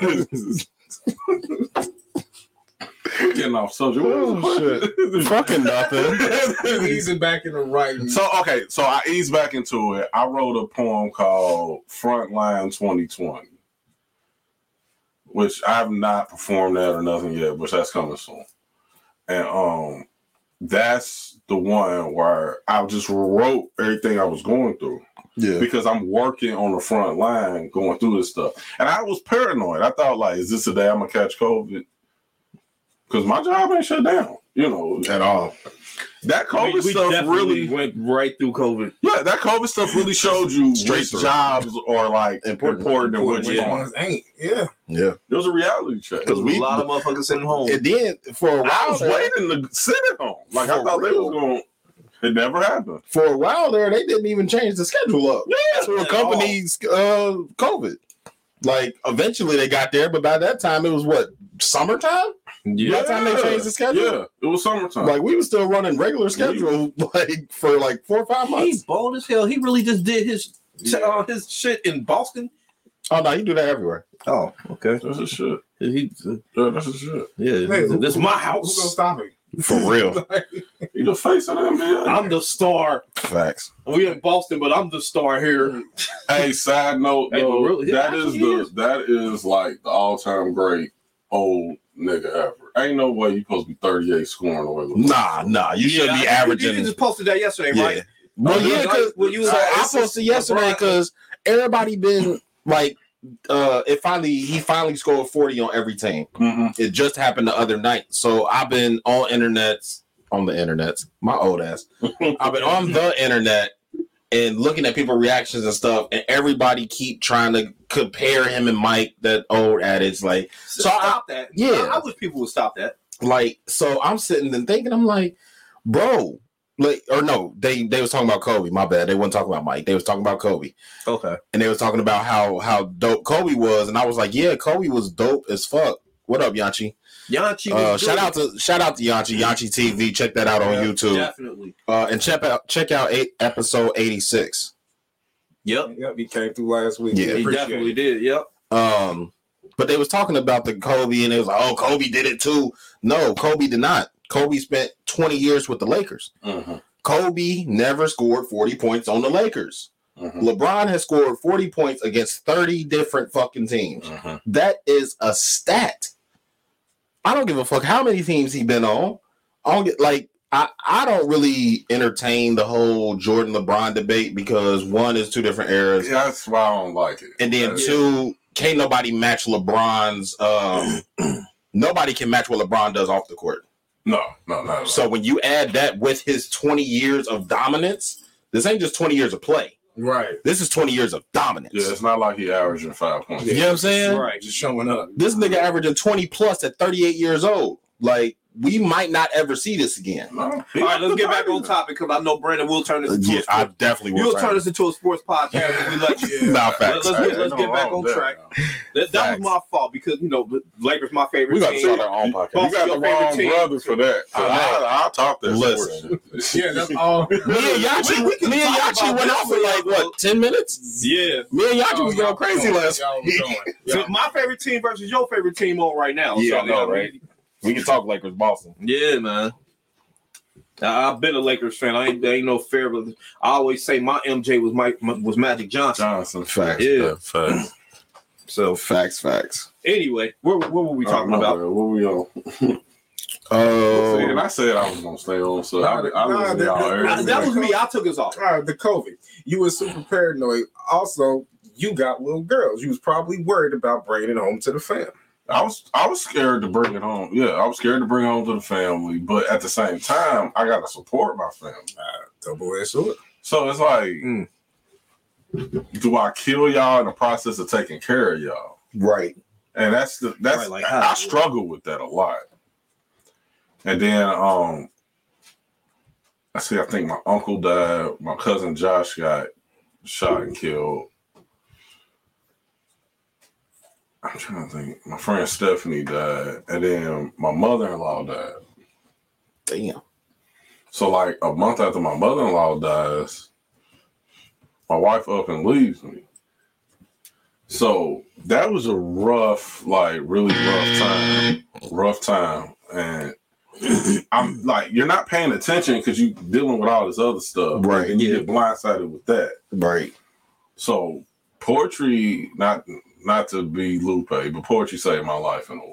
We're (laughs) getting off subject. Oh, shit. (laughs) Fucking nothing. (laughs) Easing back in the writing. So okay, so I eased back into it. I wrote a poem called Frontline 2020, which I have not performed that or nothing yet, but that's coming soon. And um, that's the one where I just wrote everything I was going through Yeah. because I'm working on the front line going through this stuff, and I was paranoid. I thought like, is this the day I'm gonna catch COVID? Because my job ain't shut down, you know. At all. That COVID we, we stuff really went right through COVID. yeah, that COVID stuff really (laughs) showed you Straight which jobs are like Important. important, and which which Yeah. ones ain't? Yeah. Yeah. It was a reality check. Because we- a lot of motherfuckers sitting home. And then for a while, I was there, waiting to sit at home. Like I For thought they real. was going. It never happened. for a while there, they didn't even change the schedule up. Yeah, to at accompany uh, COVID. Like eventually they got there, but by that time it was what summertime. Yeah. By the time they changed the schedule, Yeah, it was summertime. like we were still running regular schedule like for like four or five months. He's bold as hell. He really just did his uh, his shit in Boston. Oh no, you do that everywhere. Oh, okay. that's a shit. He, Yeah, that's a shit. yeah, Hey, who- this is my Who's gonna house. stop him? For real. (laughs) You the face of the NBA. I'm the star. Facts. We in Boston, but I'm the star here. hey, side note (laughs) Hey, though, but really, that yeah, is the is. that is like the all time great old nigga ever. Ain't no way you supposed to be 38 scoring away. with Nah, nah, you should Yeah, be you- averaging. You just posted that yesterday, yeah. right? Well, Oh, yeah, because when you so was- I just posted yesterday because everybody been like uh it finally he finally scored 40 on every team. Mhm. It just happened the other night. So I've been on internets on the internets, my old ass. (laughs) I've been on the internet and looking at people reactions and stuff, and everybody keep trying to compare him and Mike. That old adage, like, So So I- that. yeah. I, I wish people would stop that. like. So I'm sitting and thinking, I'm like, bro, like, or no, they they was talking about Kobe. My bad, they wasn't talking about Mike. They was talking about Kobe, Okay. and they was talking about how how dope Kobe was, and I was like, yeah, Kobe was dope as fuck. What up, Yanchi? Yanchi. Uh, shout out to shout out to Yanchi Yanchi TV. Check that out on Yeah, YouTube. Definitely. Uh, and check out check out eight, episode eighty six. Yep. Yep, he came through last week. Yeah. He definitely it. did. Yep. Um, but they was talking about the Kobe, and it was like, oh, Kobe did it too. No, Kobe did not. Kobe spent twenty years with the Lakers. Mhm. Kobe never scored forty points on the Lakers. Mhm. LeBron has scored forty points against thirty different fucking teams. Mhm. That is a stat. I don't give a fuck how many teams he been on. I don't get like I, I don't really entertain the whole Jordan LeBron debate because one is two different eras, Yeah, that's why I don't like it. and then That's- two can't nobody match LeBron's. Um, (clears throat) nobody can match what LeBron does off the court. No, no, no. So when you add that with his twenty years of dominance, this ain't just twenty years of play. Right. This is twenty years of dominance. yeah, it's not like he averaging five points. You know what I'm saying? Right. Just showing up. This nigga averaging 20 plus at 38 years old. Like, we might not ever see this again. No, All right, let's get back on topic because I know Brandon will turn this into Yeah, a I sports. definitely You'll will. turn this into a sports podcast if we let you. (laughs) Nah, Let- facts. Let's, get, let's get back on track. That, that was my fault because you know the Lakers my favorite We got to team. start our own podcast. You got the wrong team. brother for that. So I, I'll talk that Listen. sports (laughs) Yeah, that's all. Me and Yachi, We- we can me and talk Yachi went this off for like, what, 10 minutes? Yeah. Me and Yachi was going crazy last Y'all was week. going. So Yeah. my favorite team versus your favorite team on right now. Yeah, so, I know, right? We can talk Lakers Boston. Yeah, man. I- I've been a Lakers fan. I ain't, there ain't no fair, but I always say my MJ was Mike was Magic Johnson. Johnson. Facts. Yeah. Facts. So Facts, facts. anyway, what, what were we talking Oh, about? bad. What were we on? Oh, (laughs) See, um, and I said I was gonna stay on, so I, I Nah, listen to that- that was me. I took us off. All right, the COVID. You were super paranoid. Also, you got little girls. You was probably worried about bringing it home to the fam. I was I was scared to bring it home. Yeah, I was scared to bring it home to the family, but at the same time, I gotta support my family. Double edged sword. So it's like, Mm. do I kill y'all in the process of taking care of y'all? right. And that's the that's Right, like how? I struggle with that a lot. And then um I see I think my uncle died, my cousin Josh got shot and killed. I'm trying to think. My friend Stephanie died, and then my mother-in-law died. Damn. So like a month after my mother-in-law dies, my wife up and leaves me. So that was a rough, like really rough time. Rough time. And (clears throat) I'm like, you're not paying attention because you're dealing with all this other stuff. Right, And you yeah. get blindsided with that. Right. So poetry, not not to be Lupe, but poetry saved my life in a way.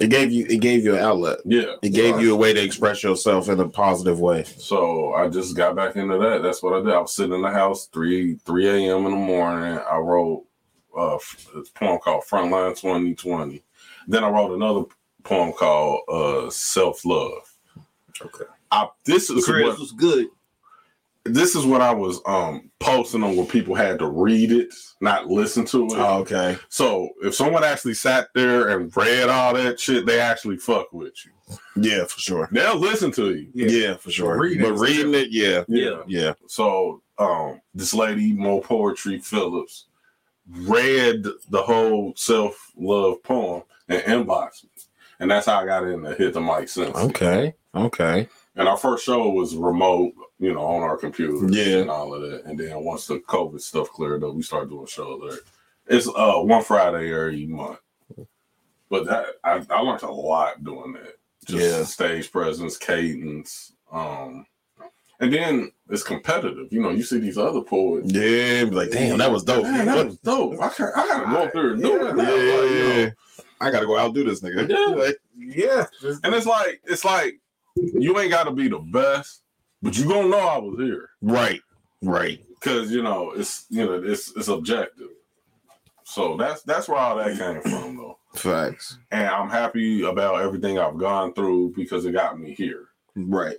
It gave you it gave you an outlet. Yeah. It gave Right. you a way to express yourself in a positive way. So I just got back into that. That's what I did. I was sitting in the house three three a.m. in the morning. I wrote uh, a poem called Frontline 2020. Then I wrote another poem called uh, Self Love. Okay. I, this is Chris what was good. This is what I was um posting on where people had to read it, not listen to it. Oh, okay. So if someone actually sat there and read all that shit, they actually fuck with you. Yeah, for sure. They'll listen to you. Yeah, for sure. Reading but reading it, yeah. Yeah. Yeah. So um this lady, Mo Poetry Phillips, read the whole self-love poem and inboxed me. And that's how I got in to hit the mic since. Okay. Okay. And our first show was remote, you know, on our computer Yeah. and all of that. And then once the COVID stuff cleared up, we started doing shows there. It's uh one Friday every month. But that I, I learned a lot doing that. Just Yeah. stage presence, cadence. Um and then it's competitive. You know, you see these other poets. Yeah, be like, damn, that was dope. Man, that was dope. I, can't, I gotta go up there and do it. yeah. Like, you know. I gotta go outdo this nigga. Yeah. (laughs) Like, Yeah. And it's like it's like you ain't gotta be the best, but you gonna know I was here. right. Right. Cause you know, it's you know, it's it's objective. So that's that's where all that came from, though. Facts. And I'm happy about everything I've gone through because it got me here. Right.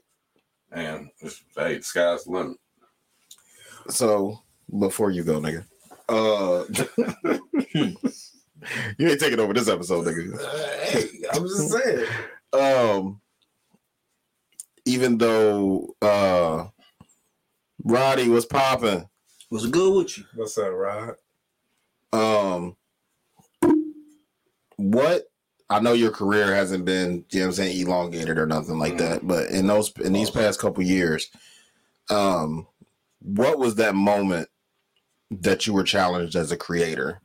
And it's, hey, the sky's the limit. So before you go, nigga, uh, (laughs) you ain't taking over this episode, nigga. Uh, hey, I'm just saying. Um, even though uh, Roddy was popping, Was good with you? What's up, Rod? um, what I know your career hasn't been, you know what I'm saying, elongated or nothing like that, but in those in these past couple years, um, what was that moment that you were challenged as a creator?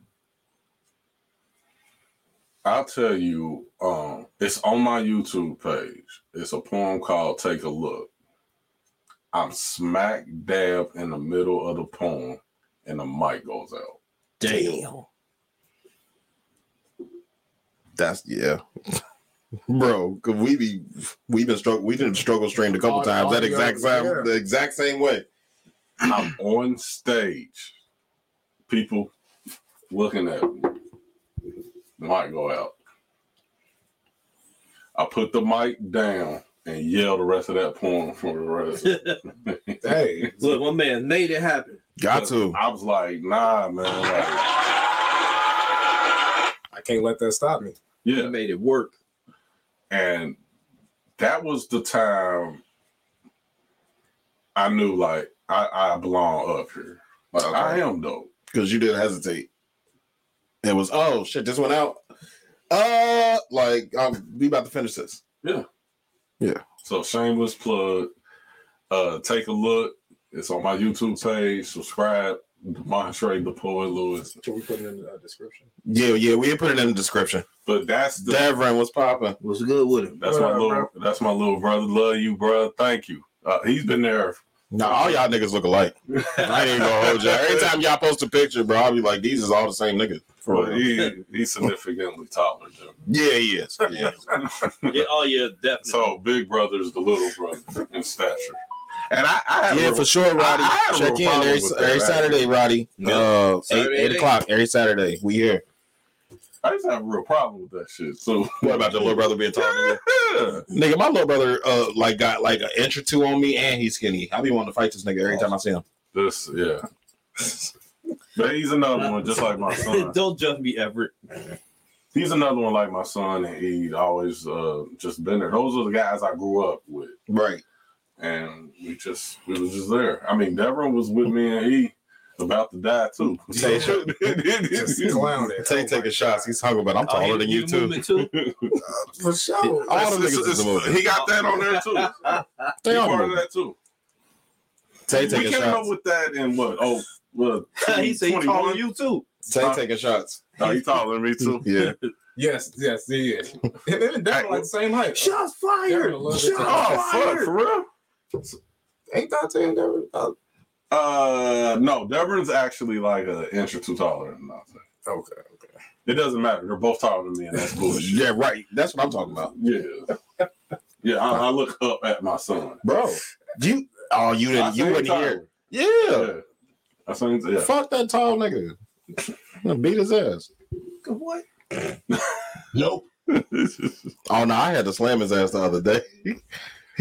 I'll tell you, um, it's on my YouTube page. It's a poem called Take a Look. I'm smack dab in the middle of the poem and the mic goes out. Damn. That's yeah. (laughs) Bro, cause we be we been struggle we didn't struggle strained a couple Au- times that exact same yeah. the exact same way. I'm on stage. People looking at me. Mic go out. I put the mic down and yell the rest of that poem for the rest. (laughs) Hey, Look, my man made it happen. Got to. I was like, nah, man. Like, I can't let that stop me. He yeah. made it work. And that was the time I knew like I, I belong up here. Like Okay. I am dope. Because you didn't hesitate. It was oh shit, this went out. Uh like um we about to finish this. Yeah, yeah. So shameless plug. Uh take a look. It's on my YouTube page. Subscribe. Demonstrate the poet Lewis. Should we put it in the uh, description? Yeah, yeah, we put it in the description. But that's the Devin was popping. Was good with him. that's What my up, little that's my little brother. Love you, bro. Thank you. Uh, he's been there. Now all y'all niggas look alike. (laughs) I ain't gonna hold y'all. Every time y'all post a picture, bro, I'll be like, these is all the same niggas. For But real. he he's significantly taller than me. Yeah, he is. Yeah. (laughs) Yeah, oh yeah, definitely. So big brother's the little brother in stature. And I, I had a Yeah, real- for sure, Roddy. I- I had Check in every, every Saturday, Roddy. Yeah. Uh, eight, Saturday eight at o'clock every Saturday. We here. I used to have a real problem with that shit. So What about your little brother being taller? Yeah. Nigga, my little brother uh like got like an inch or two on me, and he's skinny. I be wanting to fight this nigga every time I see him. This, yeah. but he's another one, just like my son. (laughs) Don't judge me, Everett. He's another one like my son, and he always uh, just been there. Those are the guys I grew up with, Right. and we just we was just there. I mean, Devin was with me, and he about to die too. (laughs) Tay- Just (laughs) (laughs) clown it. Tay taking shots. He's hungry, but I'm Oh, taller he- than you too. movement too. Uh, for sure. All them It's- niggas it's- is moving. he got that on there too. Stay He on part of that too. Tay we came up with that in what? Oh, what? he said he 21? calling you too. Tay taking shots. Oh, he taller than me too. Yeah. Yes, yes, he is. And then they're like the same height. Shots fired. a little bit Shots taller. Oh, fuck, fired. for real? Ain't that ten? Devin? Uh, no, Deverin's actually like an inch or two taller than Dante. okay, okay. It doesn't matter. They're both taller than me, and that's bullshit. (laughs) Yeah, right. That's what I'm talking about. Yeah. Yeah, I, I look up at my son. Bro. You oh you didn't you seen wouldn't hear. Yeah. Yeah. I seen yeah. Fuck that tall nigga. I'm gonna beat his ass. What? Nope. (laughs) Oh no, I had to slam his ass the other day.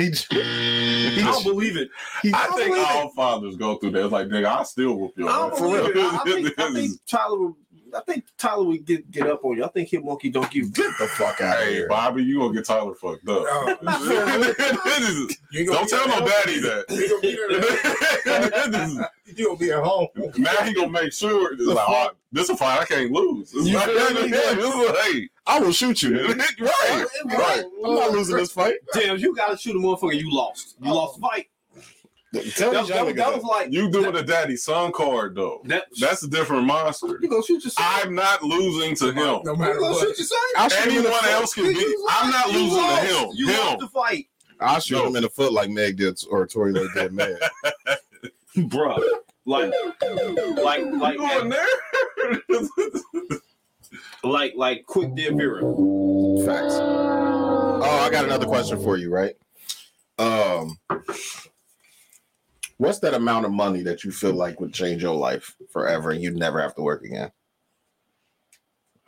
He, (laughs) he, I don't believe it. he I think all fathers go through that. It's like, nigga, I still whoop your I don't ass. believe it. I, I think, I (laughs) think Tyler would. I think Tyler would get get up on you. I think him monkey don't give. get the fuck out of Hey, here. Bobby, you gonna get Tyler fucked up. Oh, (laughs) You Don't tell no daddy that. You gonna be there. You gonna be at home. now he gonna make sure it's like, oh, this is a fight I can't lose. It's You like, feel me? this is I will shoot you. nigga. (laughs) right, right. I'm not losing this fight. Damn, you gotta shoot a motherfucker. You lost. You lost the fight. Tell That, these that, was- that that. was like You doing a daddy son card though. that. That's a different monster. you gonna shoot your son. I'm not losing to him. No You matter gonna what. shoot your son. I'll shoot him in the Anyone else can be. I'm not lost. You losing to him. You lost Him. the fight, I'll shoot No. him in the foot like Meg did or Tory Lanez did Meg. bro. Like, like, like, You going there? (laughs) like, like, quick did Vera. Facts. Oh, I got another question for you, right? Um, what's that amount of money that you feel like would change your life forever and you'd never have to work again?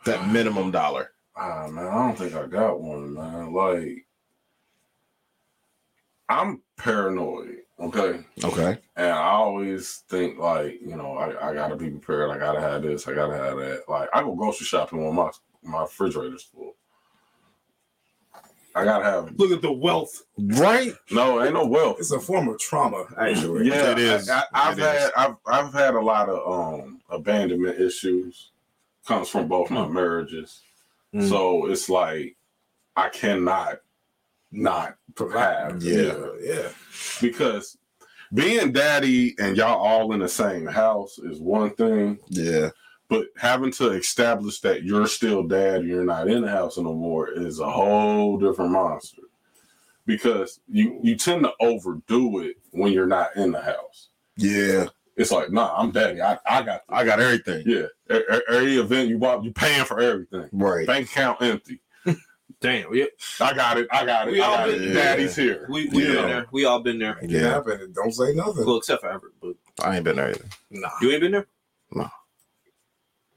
That minimum dollar. Ah man, I don't think I got one, man. Like I'm paranoid, okay? Okay. And I always think like, you know, I, I gotta be prepared. I gotta have this, I gotta have that. Like I go grocery shopping when my my refrigerator's full. I gotta have Look at the wealth. Right? no, ain't no wealth. It's a form of trauma, actually. Yeah, It is. I, I, have It had is. I've I've had a lot of um abandonment issues. Comes from both my marriages. Mm. So it's like I cannot not have. Yeah. yeah. Because being daddy and y'all all in the same house is one thing, Yeah. but having to establish that you're still dad you're not in the house no more is a whole different monster. Because you you tend to overdo it when you're not in the house. Yeah. It's like, nah, I'm daddy. I, I got I got everything. yeah. Every event you bought, you paying for everything. Right. Bank account empty. Damn. Yeah. I got it. I got it. We I all got been- it. Daddy's here. We we Yeah. been there. We all been there. It Yeah. happened. Don't say nothing. Well, except for Everett, but I ain't been there either. Nah. you ain't been there.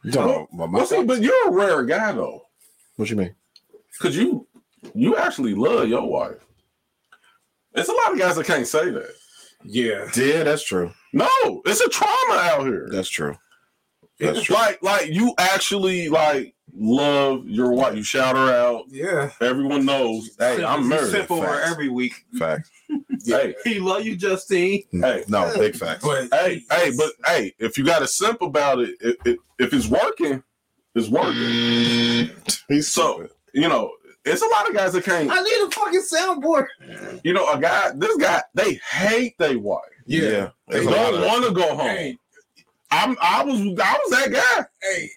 You talking about my- my- Well, see, but you're a rare guy though, what you mean? because you you actually love your wife. It's a lot of guys that can't say that. Yeah. Yeah, that's true. No, it's a trauma out here. That's true. That's true. like like you actually like love your wife. You shout her out. Yeah. Everyone knows. Hey, I'm married. Sip over Facts. every week. Facts. (laughs) Hey, He love you, Justine. Hey. No, big facts. But hey, hey, but hey, if you got a simp about it, it, it if it's working, it's working. (laughs) He's So you know, it's a lot of guys that can't. I need a fucking soundboard. You know, a guy, this guy, they hate their wife. yeah. They There's a lot don't want to go home. Hey, I'm, I was, I was that guy. hey,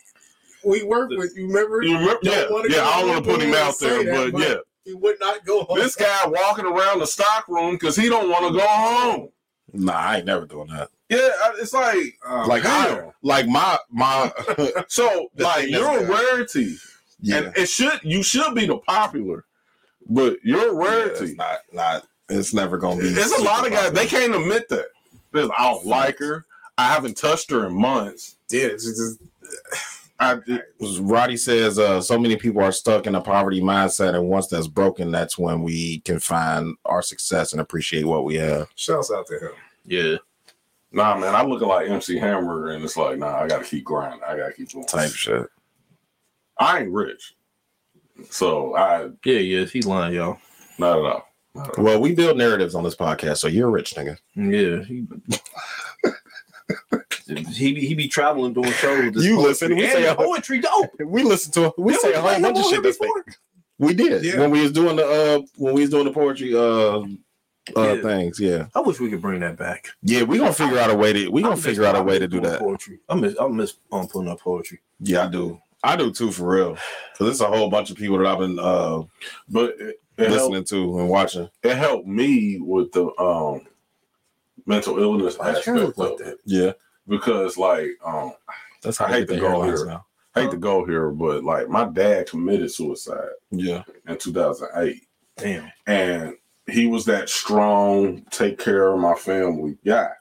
we worked with you. Remember? You remember? Don't Yeah, yeah. I don't want to put him out there, that, but but- yeah, He would not go home. this guy walking around the stock room because he don't want to go home. Nah, I ain't never doing that. Yeah, it's like, Um, Like I, hell. like my my (laughs) so, (laughs) like you're a rarity, yeah. and it should, you should be the popular, but you're a Yeah, rarity. it's not not it's never gonna be There's a lot of super guys they can't admit that. There's, I don't like her. I haven't touched her in months. yeah, it's just, I, Roddy says uh, so many people are stuck in a poverty mindset, and once that's broken, that's when we can find our success and appreciate what we have. shouts out to him. Yeah. Nah, man, I'm looking like MC Hammer, and it's like, nah, I gotta keep grinding. I gotta keep going. Type shit. I ain't rich, so I Yeah, yeah. He lying, y'all. not at all. Well, we build narratives on this podcast, so you're a rich nigga. Yeah. He, (laughs) he be he be traveling doing shows. with this You listen, we and say the a whole- poetry dope. (laughs) We listen to we Yeah, say a whole bunch him of shit. before. We did Yeah. when we was doing the uh when we was doing the poetry uh uh Yeah. things. Yeah, I wish we could bring that back. yeah. We gonna figure out a way to we gonna figure out I a way to do that. Poetry. I miss I miss um, putting up poetry. Yeah, I do. I do too, for real. Because there's a whole bunch of people that I've been uh But it, it helped, listening to and watching. it helped me with the um mental illness aspect like of that. Yeah, because, like, um, that's I hate to go here. now. hate to go here, but like my dad committed suicide Yeah, in 2008, Damn. and he was that strong, take care of my family guy.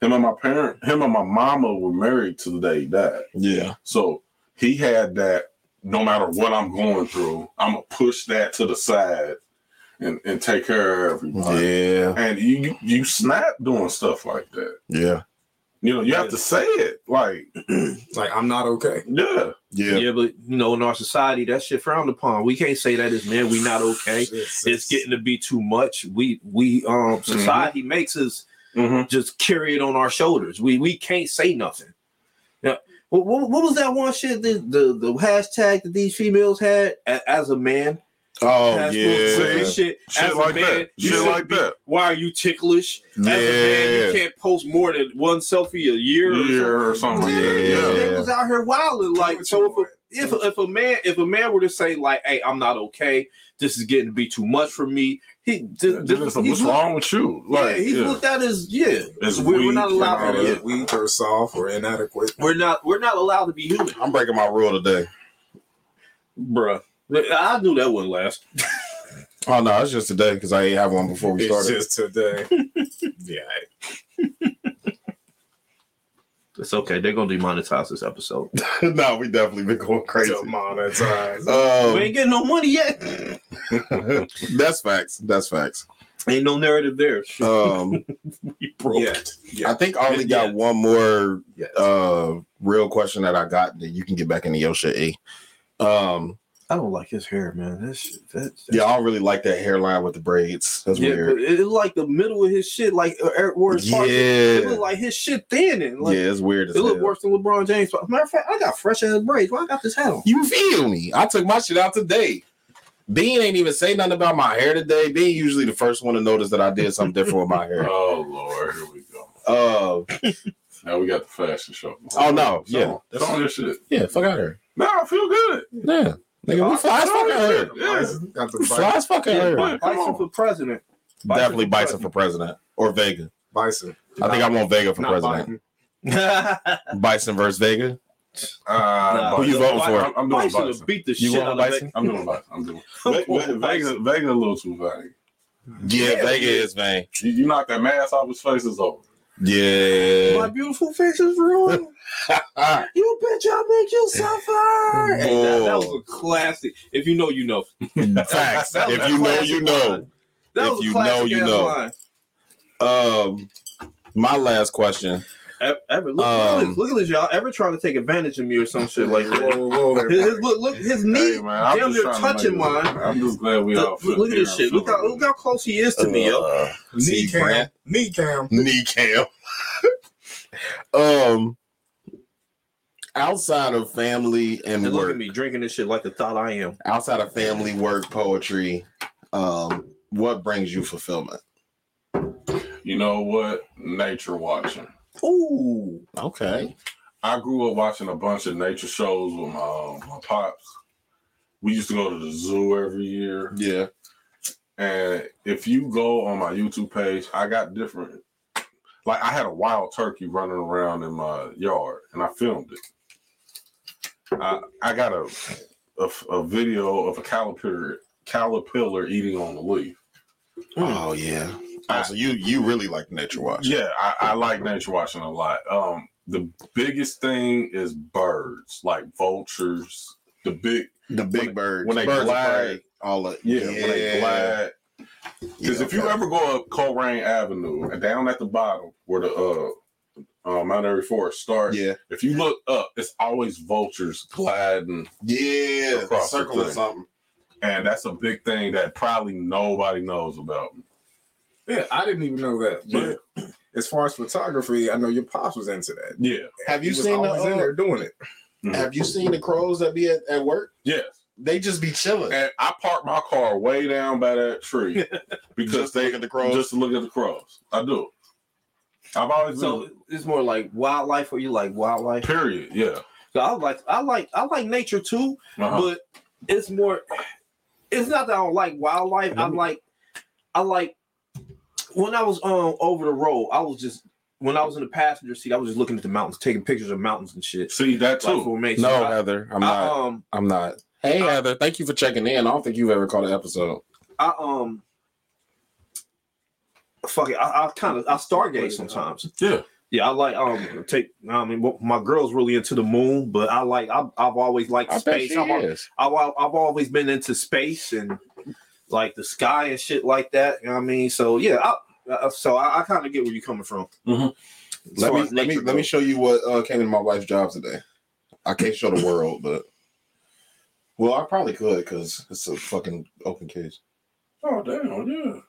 Him and my parent, him and my mama were married to the day he died. yeah, So he had that. No matter what I'm going through, I'm gonna push that to the side and, and take care of everybody. yeah, And you, you you snap doing stuff like that. yeah, You know, you have to say it. Like, (clears throat) Like, I'm not okay. yeah, yeah. Yeah. but you know, in our society, that shit frowned upon. We can't say that as men. We not (sighs) okay. It's, It's getting to be too much. We we um society makes us Mhm. just carry it on our shoulders. We we can't say nothing. Yeah. What, what, what was that one shit the, the the hashtag that these females had as a man? Oh yeah, shit. Shit as a like man, that. Shit like be- that. Why are you ticklish? As a man, yeah. you can't post more than one selfie a year. or year or something. that. Yeah. Yeah. They was out here wilding like so. If a, if a, if a man if a man were to say like, "Hey, I'm not okay. This is getting to be too much for me," he th- th- Listen, he's what's wrong with you? Yeah, Like, he's yeah. looked at as yeah. As we're, we're not allowed to. that. Yeah. Uh, weak or soft or inadequate. We're not. We're not allowed to be human, I'm breaking my rule today. bruh. I knew that wouldn't last. (laughs) Oh no, it's just today because I ain't have one before we It's started. just today. (laughs) yeah. (laughs) It's okay. They're gonna demonetize this episode. no, we definitely been going crazy. Monetize. Um, we ain't getting no money yet. that's facts. That's facts. Ain't no narrative there. Um, we broke. yeah, yeah. I think I only got Yeah. one more Yes. uh real question that I got that you can get back into your shit. E. Um, I don't like his hair, man. This shit, that, that's, yeah, I don't really like that hairline with the braids. That's yeah, weird. but it, it's like the middle of his shit, like uh, er- where it's parked. It Yeah, look like his shit thinning. Like, yeah, it's weird. As It look hell. worse than LeBron James. Matter of fact, I got fresh ass braids. Why I got this hat on? You feel me? I took my shit out today. Bean ain't even say nothing about my hair today. Bean usually the first one to notice that I did something different with my (laughs) hair. Oh Lord, here we go. Uh, (laughs) Now we got the fashion show. Oh, no, Show- yeah. that's all your shit. yeah, fuck out here. Nah, I feel good. Yeah, nigga, we fly as fuck out here. Yeah. Got the We fly as fuck out here. Bison for president. Definitely Bison for president or Vega. bison. I think I want Vega for Not president. Biden. (laughs) Bison versus Vega. Uh, Who you voting for? I'm, I'm doing Bison Bison. to beat the You shit want out of Bison? I'm doing Bison. I'm doing. Ve- Ve- Vega, Vega a little too vague. Yeah, Yeah, Vega is man. You, you knock that mask off his face, it's over. My beautiful face is ruined. (laughs) you bitch, I'll make you suffer. Hey, that, that was a classic. If you know, you know. (laughs) Facts. (laughs) That was If you know, you know. That If was a you know, you know. line. Um, my last question. Ever, ever look, Um, look, at this, look at this, y'all. Ever trying to take advantage of me or some shit like that? whoa, whoa, whoa. His, his, look, look, his knee Hey, man, damn near trying to touching mine. I'm just glad we all. Look, look at this shit. Look how, look how close he is to me, yo. Uh, Knee cam. Knee cam. knee cam. (laughs) um, outside of family and And look work, at me drinking this shit like the thought I am. outside of family, work, poetry, um, what brings you fulfillment? You know what? Nature watching. Ooh. Okay. I grew up watching a bunch of nature shows with my um, my pops. We used to go to the zoo every year, Yeah. and if you go on my YouTube page, I got different. Like I had a wild turkey running around in my yard, and I filmed it. I I got a a, a video of a caterpillar caterpillar eating on the leaf. Oh yeah. Oh, so you you really like nature watching? Yeah, I, I like nature watching a lot. Um, the biggest thing is birds, like vultures. The big The big When- birds. when they birds glide- all of yeah, when they glide. Because Yeah, if you ever go up Colerain Avenue and down at the bottom where the uh, uh Mount Airy Forest starts, Yeah. if you look up, it's always vultures gliding, Yeah. Circle something. and that's a big thing that probably nobody knows about. Yeah, I didn't even know that. But as far as photography, I know your pops was into that. Yeah, Have you He was seen the, always in uh, there doing it? Have you seen the crows that be at, at work? yes. They just be chilling. And I parked my car way down by that tree (laughs) because they look at the crows? Just to look at the crows. I do. I've always So been. it's more like wildlife, or you like wildlife? Period. Yeah. So I like, I like, I like nature too, Uh-huh. but it's more. It's not that I don't like wildlife. I Mhm. like, I like. When I was um over the road, I was just when I was in the passenger seat, I was just looking at the mountains, taking pictures of mountains and shit. See that Like too. formation. no, I, Heather. I'm I, not. um, I'm not. Hey, Heather. Thank you for checking in. I don't think you've ever caught an episode. I um. Fuck it. I, I kind of I stargaze sometimes. Yeah. Yeah, I like um take. I mean, my girl's really into the moon, but I like I've, I've always liked I bet space. she I've, is. I've, I've always been into space and like the sky and shit like that. You know what I mean? So yeah, I, uh, so I, I kind of get where you're coming from. Mhm. As Let me let me let me show you what uh, came in my wife's job today. I can't show the world, but well, I probably could because it's a fucking open case. Oh damn. Yeah.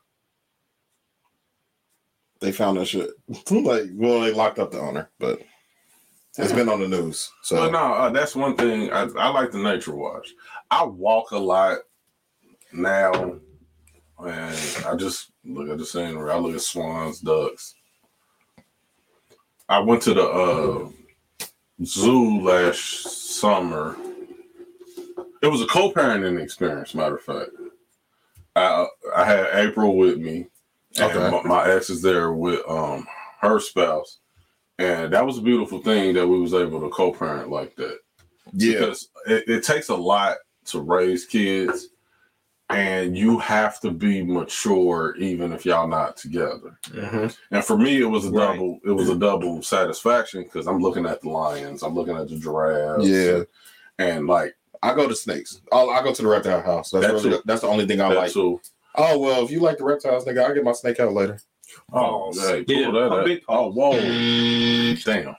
They found that shit. (laughs) like, well, they locked up the owner, but it's been on the news. So But no, uh, that's one thing. I, I like the nature watch. I walk a lot now, and I just look at the scenery. I look at swans, ducks. I went to the uh, zoo last summer. It was a co-parenting experience. Matter of fact, I I had April with me, and Okay. my, my ex is there with um her spouse, and that was a beautiful thing that we was able to co-parent like that yeah, because it, it takes a lot to raise kids and you have to be mature even if y'all not together. Mm-hmm. And for me, it was a Right. double. It was a double satisfaction because I'm looking at the lions, I'm looking at the giraffes, Yeah. and like I go to snakes. I'll, I go to the reptile house. That's That really, too. that's the only thing I that like. too. Oh well, if you like the reptiles, nigga, I'll get my snake out later. Oh, hey, pull Yeah, that a big Oh, whoa, damn.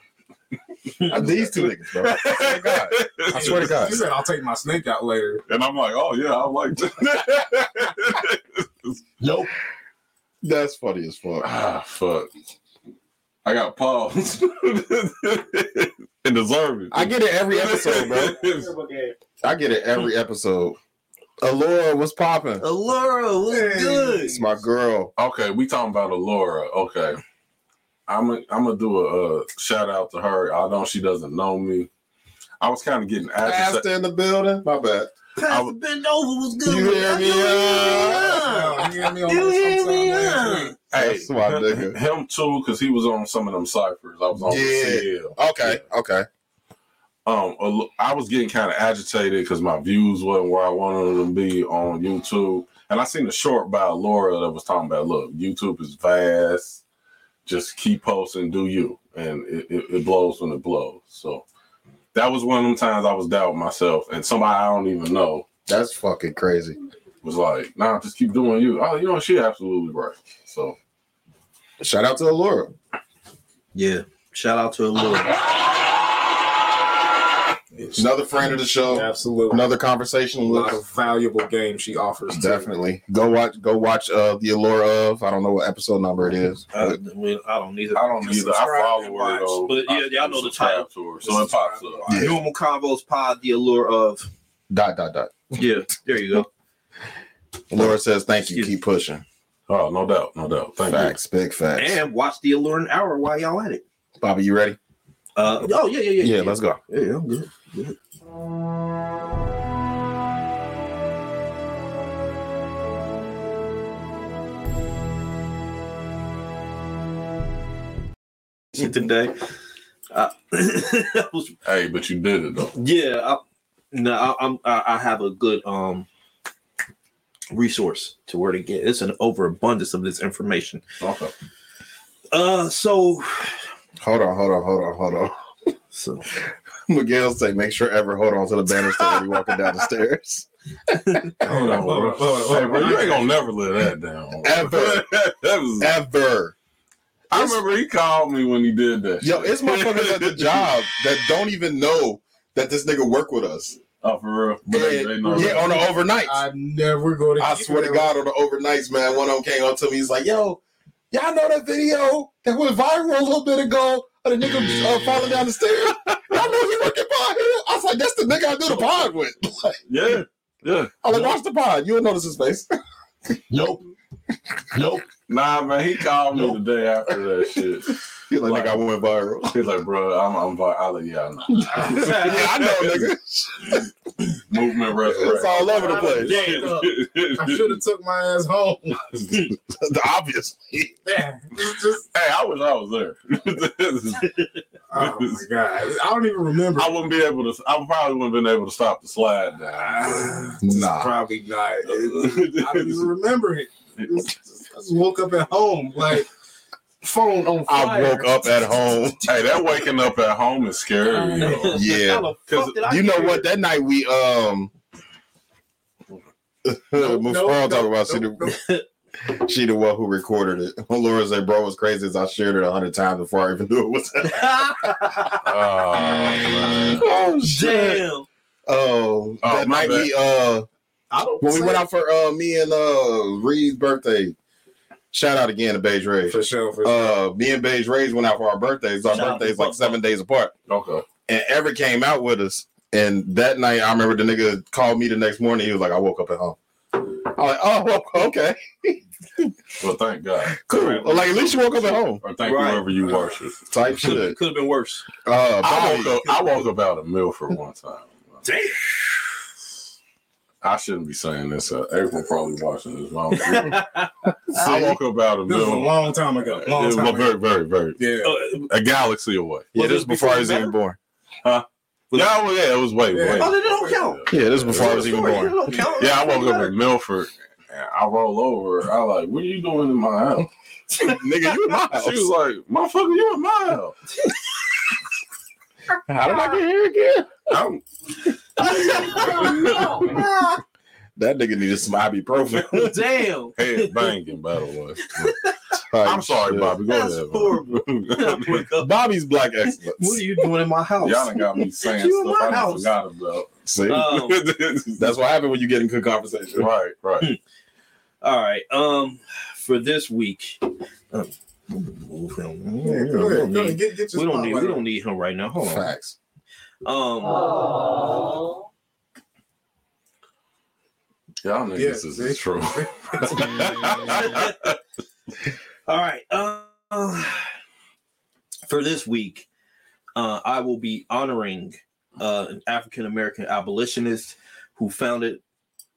(laughs) These two niggas, bro. I swear to God. I swear to God. He said, "I'll take my snake out later." And I'm like, oh yeah, I like that. (laughs) Nope. That's funny as fuck. ah, fuck. I got paused (laughs) and deserve it. I get it every episode, bro. I get it every episode. Allura, what's popping? Allura, what's Hey. good? It's my girl. Okay, we talking about Alora. Okay, I'm i I'm gonna do a, uh shout out to her. I know she doesn't know me. I was kind of getting agitated. Pastor in the building. My bad. Pastor Bend over was good. You hear me? You hear me on You hear me? last. Hey, That's my him, nigga. him too, because he was on some of them ciphers. I was on Yeah. the CL. Okay, okay. Um, I was getting kind of agitated because my views wasn't where I wanted them to be on YouTube, and I seen a short by Laura that was talking about, look, YouTube is vast. Just keep posting, do you, and it, it, it blows when it blows. So that was one of them times I was doubting myself, and somebody I don't even know That's fucking crazy. was like, "Nah, just keep doing you." Oh, you know, she absolutely right. So Shout out to Allura. Yeah. Shout out to Allura. Another friend of the show. Absolutely. Another conversation. a lot of valuable game she offers. too. definitely. Go watch go watch uh the Allura of. I don't know what episode number it is. I, we- I don't need it. I don't Just either. I follow and her though. But yeah, I y'all know the title. to her, so it pops up. Yeah. Normal Convos Pod, the allure of. Dot dot dot. Yeah, there you go. Laura says thank you. Excuse Keep pushing. Oh, no doubt, no doubt. Thank Facts, big facts. And watch the Alluring Hour while y'all at it. Bobby, you ready? Uh, oh, yeah, yeah, yeah. Yeah, let's go. Yeah, I'm good. (laughs) Today, uh, was. (laughs) Hey, but you did it though. Yeah, I, no, I, I'm. I, I have a good um resource to where to get. It's an overabundance of this information. Okay. Uh, so, Hold on, hold on, hold on, hold on. so (laughs) Miguel say make sure ever hold on to the banister when you walking down the stairs. (laughs) Hold on, hold on, hold on. Hey, bro, you ain't gonna never let that down. (laughs) Ever. that was, Ever. I remember he called me when he did that. Yo, shit. it's motherfuckers at the job that don't even know that this nigga work with us. Oh, for real. But they, they know yeah, that. on the overnight. I never go to. I swear to God, on the overnights, man, one of them came up to me. He's like, "Yo, y'all know that video that went viral a little bit ago of the nigga uh, falling down the stairs? Y'all know he working pod here." I was like, "That's the nigga I do the pod with." (laughs) Yeah, yeah. I'm like, "Watch the pod. You'll notice his face." nope. Nope. Nah, man, he called me the day after that shit. (laughs) He's like, "Nigga, I went viral." He's like, bro, I'm, I'm, vi- I like, yeah, I know. yeah, I know, nigga. Movement resurrection. It's all over the place. I should have took my ass home. (laughs) Obviously. Yeah, just. Hey, I wish I was there. (laughs) Oh my god! I don't even remember. I wouldn't be able to. I probably wouldn't have been able to stop the slide down. Ah, Nah. probably not. I don't even remember it. I just woke up at home like phone on I woke up at home. (laughs) hey, that waking up at home is scary. yo. Yeah. How the fuck did I You know what? That night we um (laughs) Nope, Move nope, on, talk nope, about she nope, the (laughs) she the one who recorded it. Laura said, "Bro, was crazy as I shared it a hundred times before I even knew it was." Oh, man. oh Damn. Oh, Oh, that my night bad. we uh I don't. when we went out for uh me and uh Reed's birthday. Shout out again to Beige Rays. for sure. For sure. Uh, me and Beige Rays went out for our birthdays. Our Shout birthdays like seven days apart. Okay. And Everett came out with us. And that night, I remember the nigga called me the next morning. He was like, "I woke up at home." I'm like, "Oh, okay, (laughs) Well, thank God. cool. Well, like at least you woke up at home." Or thank Right. whoever you worship. Type shit. Could have been worse. Uh, I Bobby, woke up. I woke up out of Milford one time. Damn. I shouldn't be saying this. Uh, April probably watching this. Wrong. I (laughs) woke up out of This was a long time ago. It Long was time ago. very, very, very Yeah. Uh, a galaxy away. yeah, Was this it before before I was even born. Huh? Yeah, well, yeah, it was way, Yeah. way. Oh, then it don't count. Yeah, this is before I was even born. count. Yeah, I woke up in Milford and I roll over. I like, what are you doing in my house? (laughs) Nigga, you in my house. She was like, motherfucker, you in my house. How did I get here again? I'm, (laughs) That nigga needed some ibuprofen. Damn. (laughs) head banging, by the way. Like, I'm sorry, shit. Bobby. Go That's ahead. horrible. (laughs) man. Bobby's black excellence. What are you doing in my house? Y'all done got me saying You stuff I done house. forgot about. See, Um, that's what happened when you get in good conversation. right, right. All right. Um, for this week, um, move him. Yeah, We go ahead, don't go ahead. need- Get, get we don't need. We spotlight don't need him right now. Hold on. Facts. Um, Y'all niggas Yeah, is true. (laughs) all right. Uh, for this week, uh, I will be honoring uh, an African American abolitionist who founded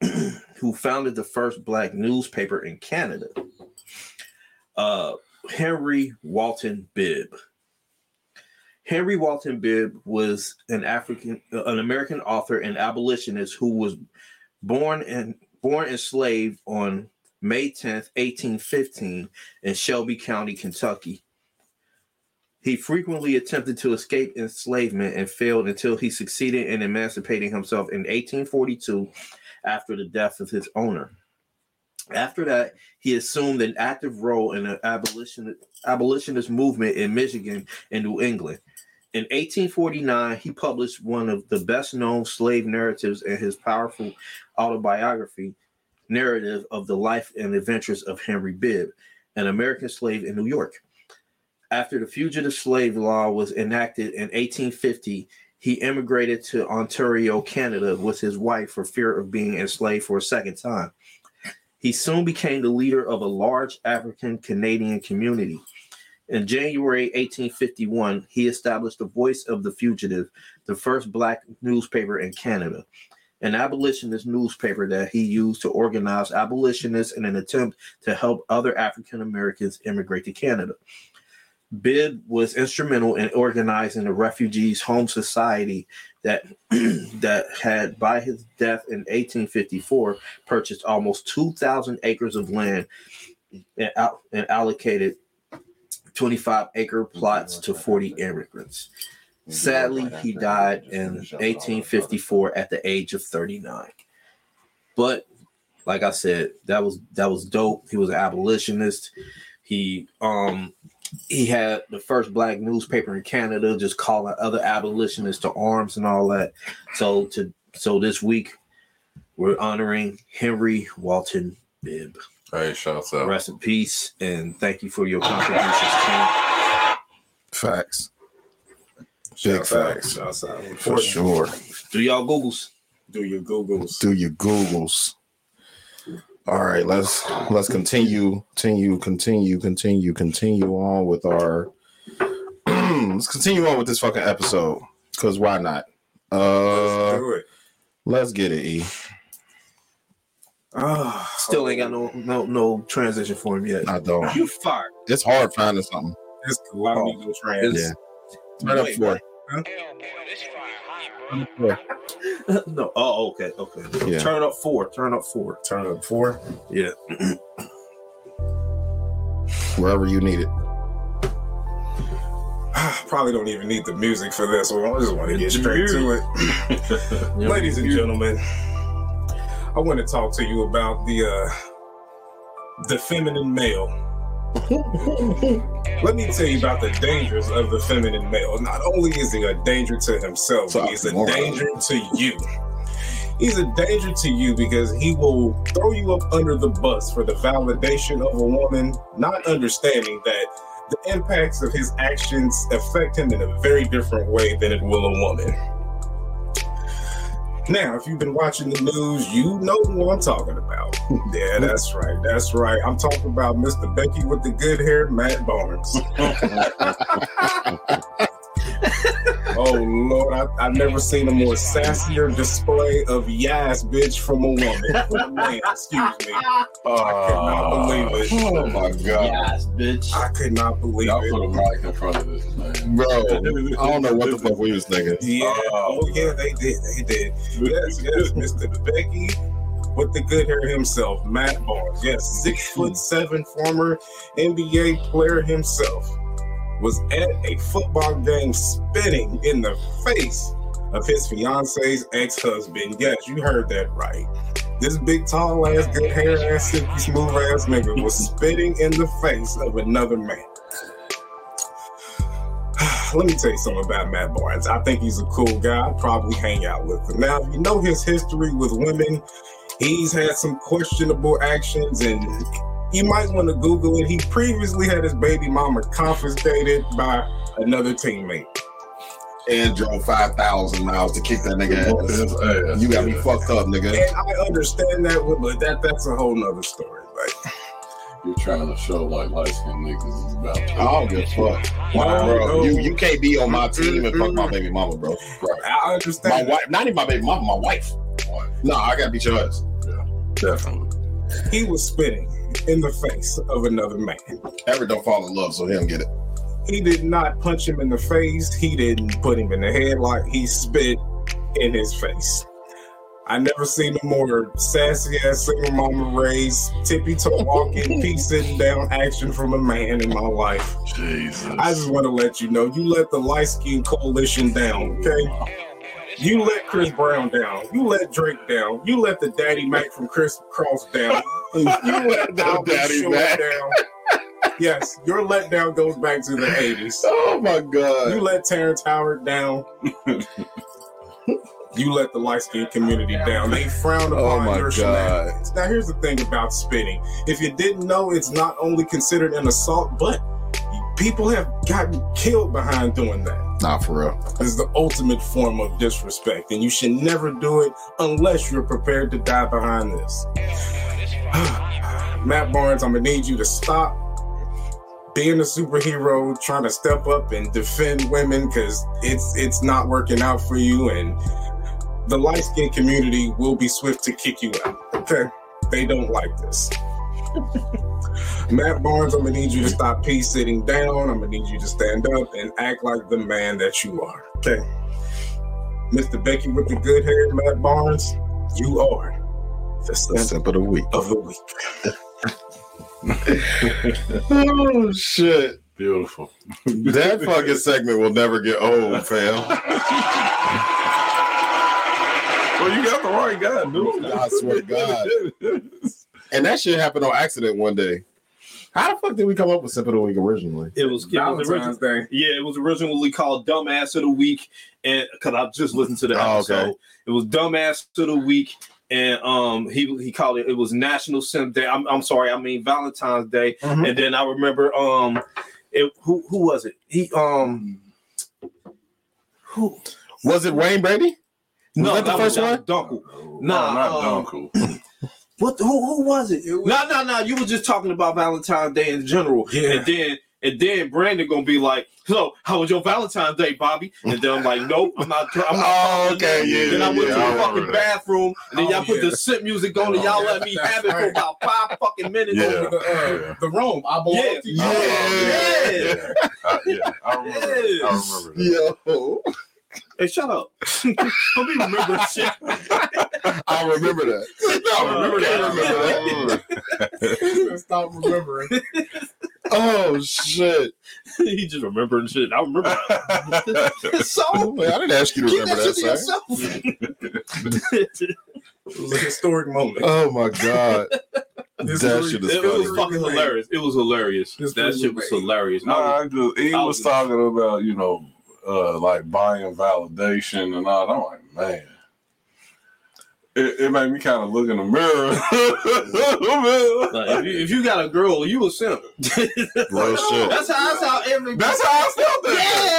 (clears throat) who founded the first black newspaper in Canada. Uh, Henry Walton Bibb. Henry Walton Bibb was an African, an American author and abolitionist who was born and born enslaved on May 10th, 1815, in Shelby County, Kentucky. He frequently attempted to escape enslavement and failed until he succeeded in emancipating himself in 1842 after the death of his owner. After that, he assumed an active role in the abolition, abolitionist movement in Michigan and New England. In 1849, he published one of the best known slave narratives in his powerful autobiography, narrative of the life and adventures of Henry Bibb, an American slave in New York. After the fugitive slave law was enacted in 1850, he immigrated to Ontario, Canada, with his wife for fear of being enslaved for a second time. He soon became the leader of a large African Canadian community. In January 1851, he established the Voice of the Fugitive, the first black newspaper in Canada, an abolitionist newspaper that he used to organize abolitionists in an attempt to help other African Americans immigrate to Canada. Bibb was instrumental in organizing the Refugees Home Society that (clears throat) that had by his death in 1854 purchased almost 2,000 acres of land and, and allocated 25 acre plots to 40 immigrants. Sadly, he died in 1854 at the age of 39. But like I said, that was that was dope. He was an abolitionist. He um he had the first black newspaper in Canada, just calling other abolitionists to arms and all that. So to so this week we're honoring Henry Walton Bibb. Hey, shouts out. Rest in peace and thank you for your contributions, King. Facts. Big Big facts. Shouts out. For sure. Do y'all Googles? Do your Googles. Do your Googles. All right, let's let's continue, continue, continue, continue, continue on with our (clears throat) let's continue on with this fucking episode. Cause why not? Let's Uh do it. let's get it, E. Ah, Still ain't got no no no transition for him yet. I don't. You fired. It's hard finding something. It's cool. I don't need no trans. Yeah. Turn up Wait, for (laughs) no. Oh, okay, okay. Yeah. Turn up four. Turn up four. Turn up four. Yeah. (clears throat) wherever you need it. (sighs) Probably don't even need the music for this one. I just want to get straight to it. (laughs) Ladies and gentlemen, I want to talk to you about the uh the feminine male. (laughs) Let me tell you about the dangers of the feminine male. Not only is he a danger to himself, So, he's a more. danger to you. He's a danger to you because he will throw you up under the bus for the validation of a woman, not understanding that the impacts of his actions affect him in a very different way than it will a woman. Now, if you've been watching the news, you know who I'm talking about. (laughs) Yeah, that's right. That's right. I'm talking about Mr. Becky with the good hair, Matt Barnes. (laughs) oh Lord, I I, I've never seen a more sassier display of yes, bitch, from a woman. From a man, excuse me. I could not believe it. Oh my god, Yes, bitch. I could not believe Y'all it. put a mic in front of this man. bro! I don't know what the fuck we was thinking. Yeah, Oh, oh yeah, they did, they did. Yes, yes, Mr. Becky with the good hair himself, Matt Barnes. Yes, six foot seven, former NBA player himself, was at a football game spitting in the face of his fiance's ex-husband. Yes, you heard that right. This big, tall ass, good hair ass, smooth ass nigga was (laughs) spitting in the face of another man. (sighs) Let me tell you something about Matt Barnes. I think he's a cool guy. I'd probably hang out with him. Now, if you know his history with women, he's had some questionable actions, and you might want to Google it. He previously had his baby mama confiscated by another teammate. And drove five thousand miles to kick that nigga ass. ass. You got me fucked up, nigga. And I understand that, but that that's a whole nother story. Like, You're trying to show like light skinned niggas is about. To I don't give a fuck. Wow. Bro, you, you can't be on my team and fuck my baby mama, bro. Right. I understand. My understand. wife, not even my baby mama, my wife. No, I gotta beat your ass. Definitely. He was spitting in the face of another man. Ever don't fall in love, so he don't get it. He did not punch him in the face. He didn't put him in the headlock. He spit in his face. I never seen a more sassy ass single mama raised, tippy toe walking, (laughs) pee sitting down action from a man in my life. Jesus. I just want to let you know you let the light skin coalition down, okay? You let Chris Brown down. You let Drake down. You let the Daddy Mac from Kris Kross down. You let The Daddy Mac. down. Yes, your letdown goes back to the 80s. (laughs) Oh my god. You let Terrence Howard down. you let the light skinned community down. They frown Oh upon my your shenanigans. Now, here's the thing about spitting. If you didn't know, it's not only considered an assault, but people have gotten killed behind doing that. Nah, for real. This is the ultimate form of disrespect, and you should never do it unless you're prepared to die behind this. (sighs) Matt Barnes, I'm gonna need you to stop being a superhero, trying to step up and defend women because it's it's not working out for you, and the light skin community will be swift to kick you out. Okay, they don't like this. (laughs) Matt Barnes, I'm gonna need you to stop pee sitting down. I'm gonna need you to stand up and act like the man that you are. Okay. Mr. Becky with the good hair, Matt Barnes, you are the simp of the week. of the week. Oh shit. Beautiful. That fucking segment will never get old, fam. Well, you got the right guy, dude. I swear to God. (laughs) And that shit happened on accident one day. How the fuck did we come up with Sip of the Week originally? It was, it was originally, Valentine's Day. yeah, it was originally called Dumbass of the Week, and because I just listened to the Oh, episode, okay. it was Dumbass of the Week, and um, he he called it it was National Simp Day. I'm, I'm sorry, I mean Valentine's Day, Mhm. and then I remember um, it who who was it? He um, who Was it Wayne Brady? Was no that the first was one? Dunkel. No, Nah, not um, Dunkel. (clears throat) What who who was it? It was- No, no, no. You were just talking about Valentine's Day in general. Yeah. And then and then Brandon gonna be like, So, how was your Valentine's Day, Bobby? And then I'm like, Nope, I'm not I'm not (laughs) Oh, following okay, that. yeah, Then I went yeah, to I the remember fucking that. bathroom and then Oh, y'all put yeah. the sit music on and y'all let me have it for about five fucking minutes. Yeah. Over the, uh, Yeah. the Rome. I belong Yeah. to you. Yeah. Yeah. Uh, (laughs) yeah, I remember. that. I remember. That. Yo. Hey, shut up. (laughs) Don't be remembering shit. I remember that. I remember that. I remember that. (laughs) Stop remembering. Oh shit. (laughs) he just remembering shit. I remember that. so I didn't ask you to remember that that, to It was a historic moment. Oh my god. This that was- shit is It, it was fucking hilarious. It was hilarious. This that shit was amazing. hilarious. No, I just, he I was was- talking about, you know, uh, like buying validation and all. I'm like, man. It, it made me kind of look in the mirror. (laughs) Like, if, you, if you got a girl, you a simp. Real shit. That's how. That's how every. That's how I felt that. Yeah, day.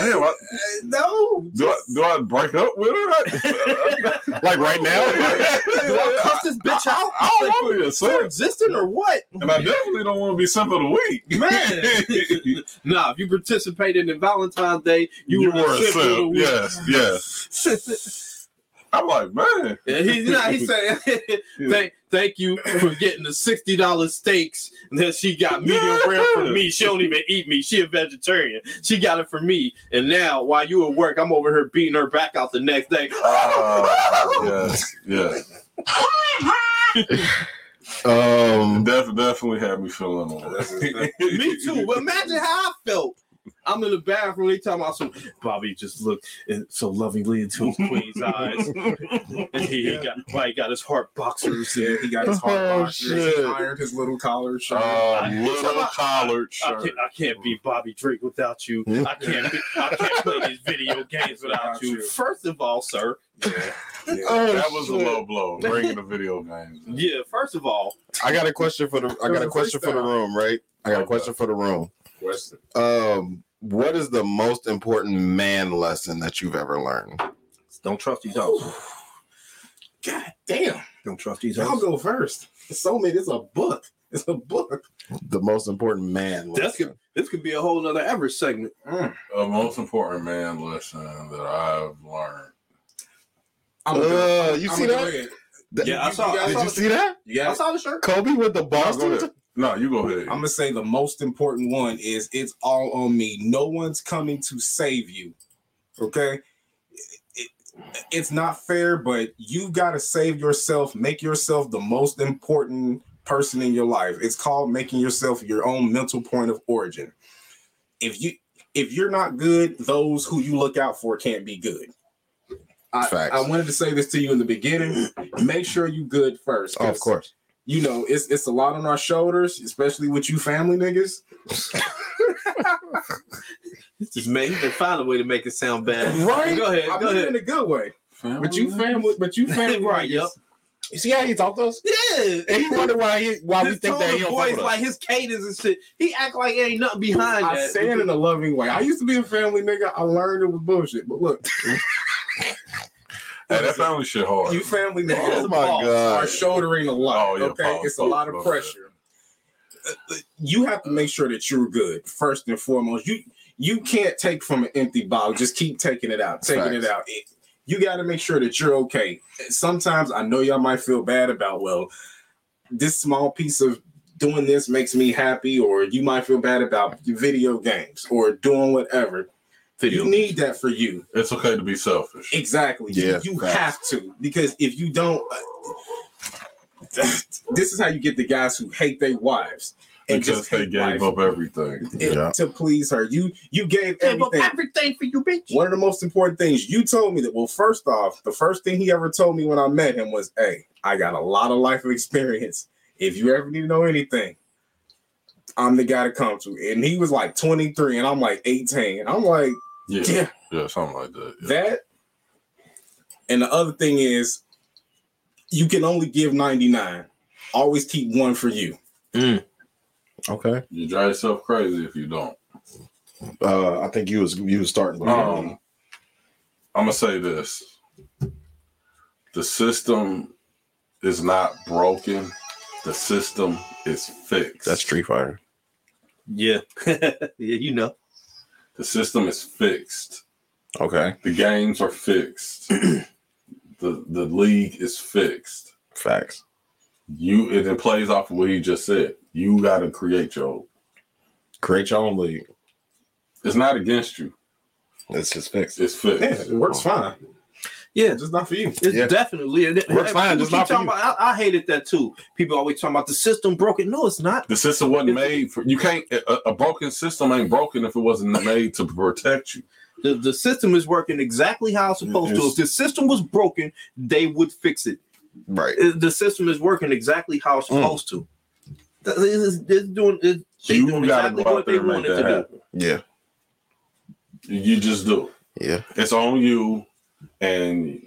Damn, I, (laughs) no. do I do I break up with her? (laughs) Like right now? (laughs) Do I cuss this bitch out? I don't want to be a simp, existing or what? and I definitely don't want to be simp of the week. Man, nah. If you participated in Valentine's Day, you, you were were a simp of the week. Yes, yes. I'm like, man. Yeah, he, nah, he said, thank, thank you for getting the sixty dollars steaks. And then she got medium rare for me. She don't even eat me. She a vegetarian. She got it for me. And now, while you at work, I'm over here beating her back out the next day. Uh, yes, yes. (laughs) Um, Def- definitely had me feeling on (laughs) me too. But imagine how I felt. I'm in the bathroom. They talking about some. Bobby just looked so lovingly into his queen's (laughs) eyes. And he got why he got his heart boxers. Yeah, he got his heart Oh, boxers. shit. He ironed his little collar shirt. Uh, I- little collared I shirt. can't, I can't be Bobby Drake without you. I can't. Be, I can't play these video games without you. First of all, sir. yeah. (laughs) oh, That was a low blow. Bringing the video games. in. Yeah. First of all, I got a question for the. I got a question for the room, right? I got a question for the room. Question. Um, what is the most important man lesson that you've ever learned? don't trust these hoes. God damn. Don't trust these Y'all hoes. go first. It's so many. It's a book. It's a book. The most important man That's lesson. could, this could be a whole nother ever segment. Mm. The most important man lesson that I've learned. I'm Uh, gonna- you I'm see gonna that? go ahead. Th- Yeah, I saw- guys Did saw you the- see that? Yeah, I saw the shirt. Kobe with the Boston. ahead. No, you go ahead. I'm gonna say the most important one is it's all on me. No one's coming to save you. Okay. It- it's not fair, but you got to save yourself. Make yourself the most important person in your life. It's called making yourself your own mental point of origin. If you if you're not good, those who you look out for can't be good. I, Facts. I wanted to say this to you in the beginning. Make sure you good first. Oh, of 'cause course. You know, it's it's a lot on our shoulders, especially with you family niggas. This is man. They find a way to make it sound bad. Right? Go ahead. I Go mean in a good way. Family But you family, but you (laughs) family, Right, yep. You see how he talked to us? Yeah. And he wonder why he why we think that he of don't voice, like his cadence and shit. He act like it ain't nothing behind I that. say it in a loving way. I used to be a family nigga. I learned it was bullshit. But look, (laughs) Hey, that family shit hard. you family Oh niggas my are shouldering a lot. Oh, yeah, okay, pause, it's a lot of pause. pressure. Uh, uh, You have to make sure that you're good first and foremost. You you can't take from an empty bottle. Just keep taking it out, taking it out. It- you got to make sure that you're okay. Sometimes I know y'all might feel bad about well, this small piece of doing this makes me happy, or you might feel bad about video games or doing whatever. Video. You need that for you. It's okay to be selfish. Exactly. Yeah, you, facts. have to because if you don't, uh, this is how you get the guys who hate their wives and Because just they gave life up everything. and- Yeah. to please her. You you gave Gave up everything. everything for you, bitch. One of the most important things you told me that well, first off, the first thing he ever told me when I met him was, "Hey, I got a lot of life experience. If you ever need to know anything." I'm the guy to come to. And he was like 23 and I'm like 18. and I'm like, Yeah, yeah, yeah, something like that. Yeah. that and the other thing is you can only give 99 always keep one for you Okay. You drive yourself crazy if you don't. Uh, I think you was you was starting. with Um, I'm gonna say this: the system is not broken. The system is fixed. That's Street Fighter. Yeah. (laughs) yeah, you know. The system is fixed. Okay. The games are fixed. (clears throat) the the league is fixed. Facts. You it, it plays off of what he just said. You got to create your. Create your own league. It's not against you. It's just fixed. It's fixed. yeah it works fine Yeah. just not for you It's Yeah. definitely it, Works fine, people just not for you. about- I, I hated that too. People always talking about the system broken. No, it's not. The system wasn't made for you. Can't a, a broken system ain't broken if it wasn't made to protect you. The, the system is working exactly how it's supposed to. If the system was broken, they would fix it. Right. The system is working exactly how it's Mm. supposed to. Th- It's, it's doing, it's, they You doing got to exactly go out what they and make wanted to that do. happen. Yeah. You just do. Yeah. It's on you, and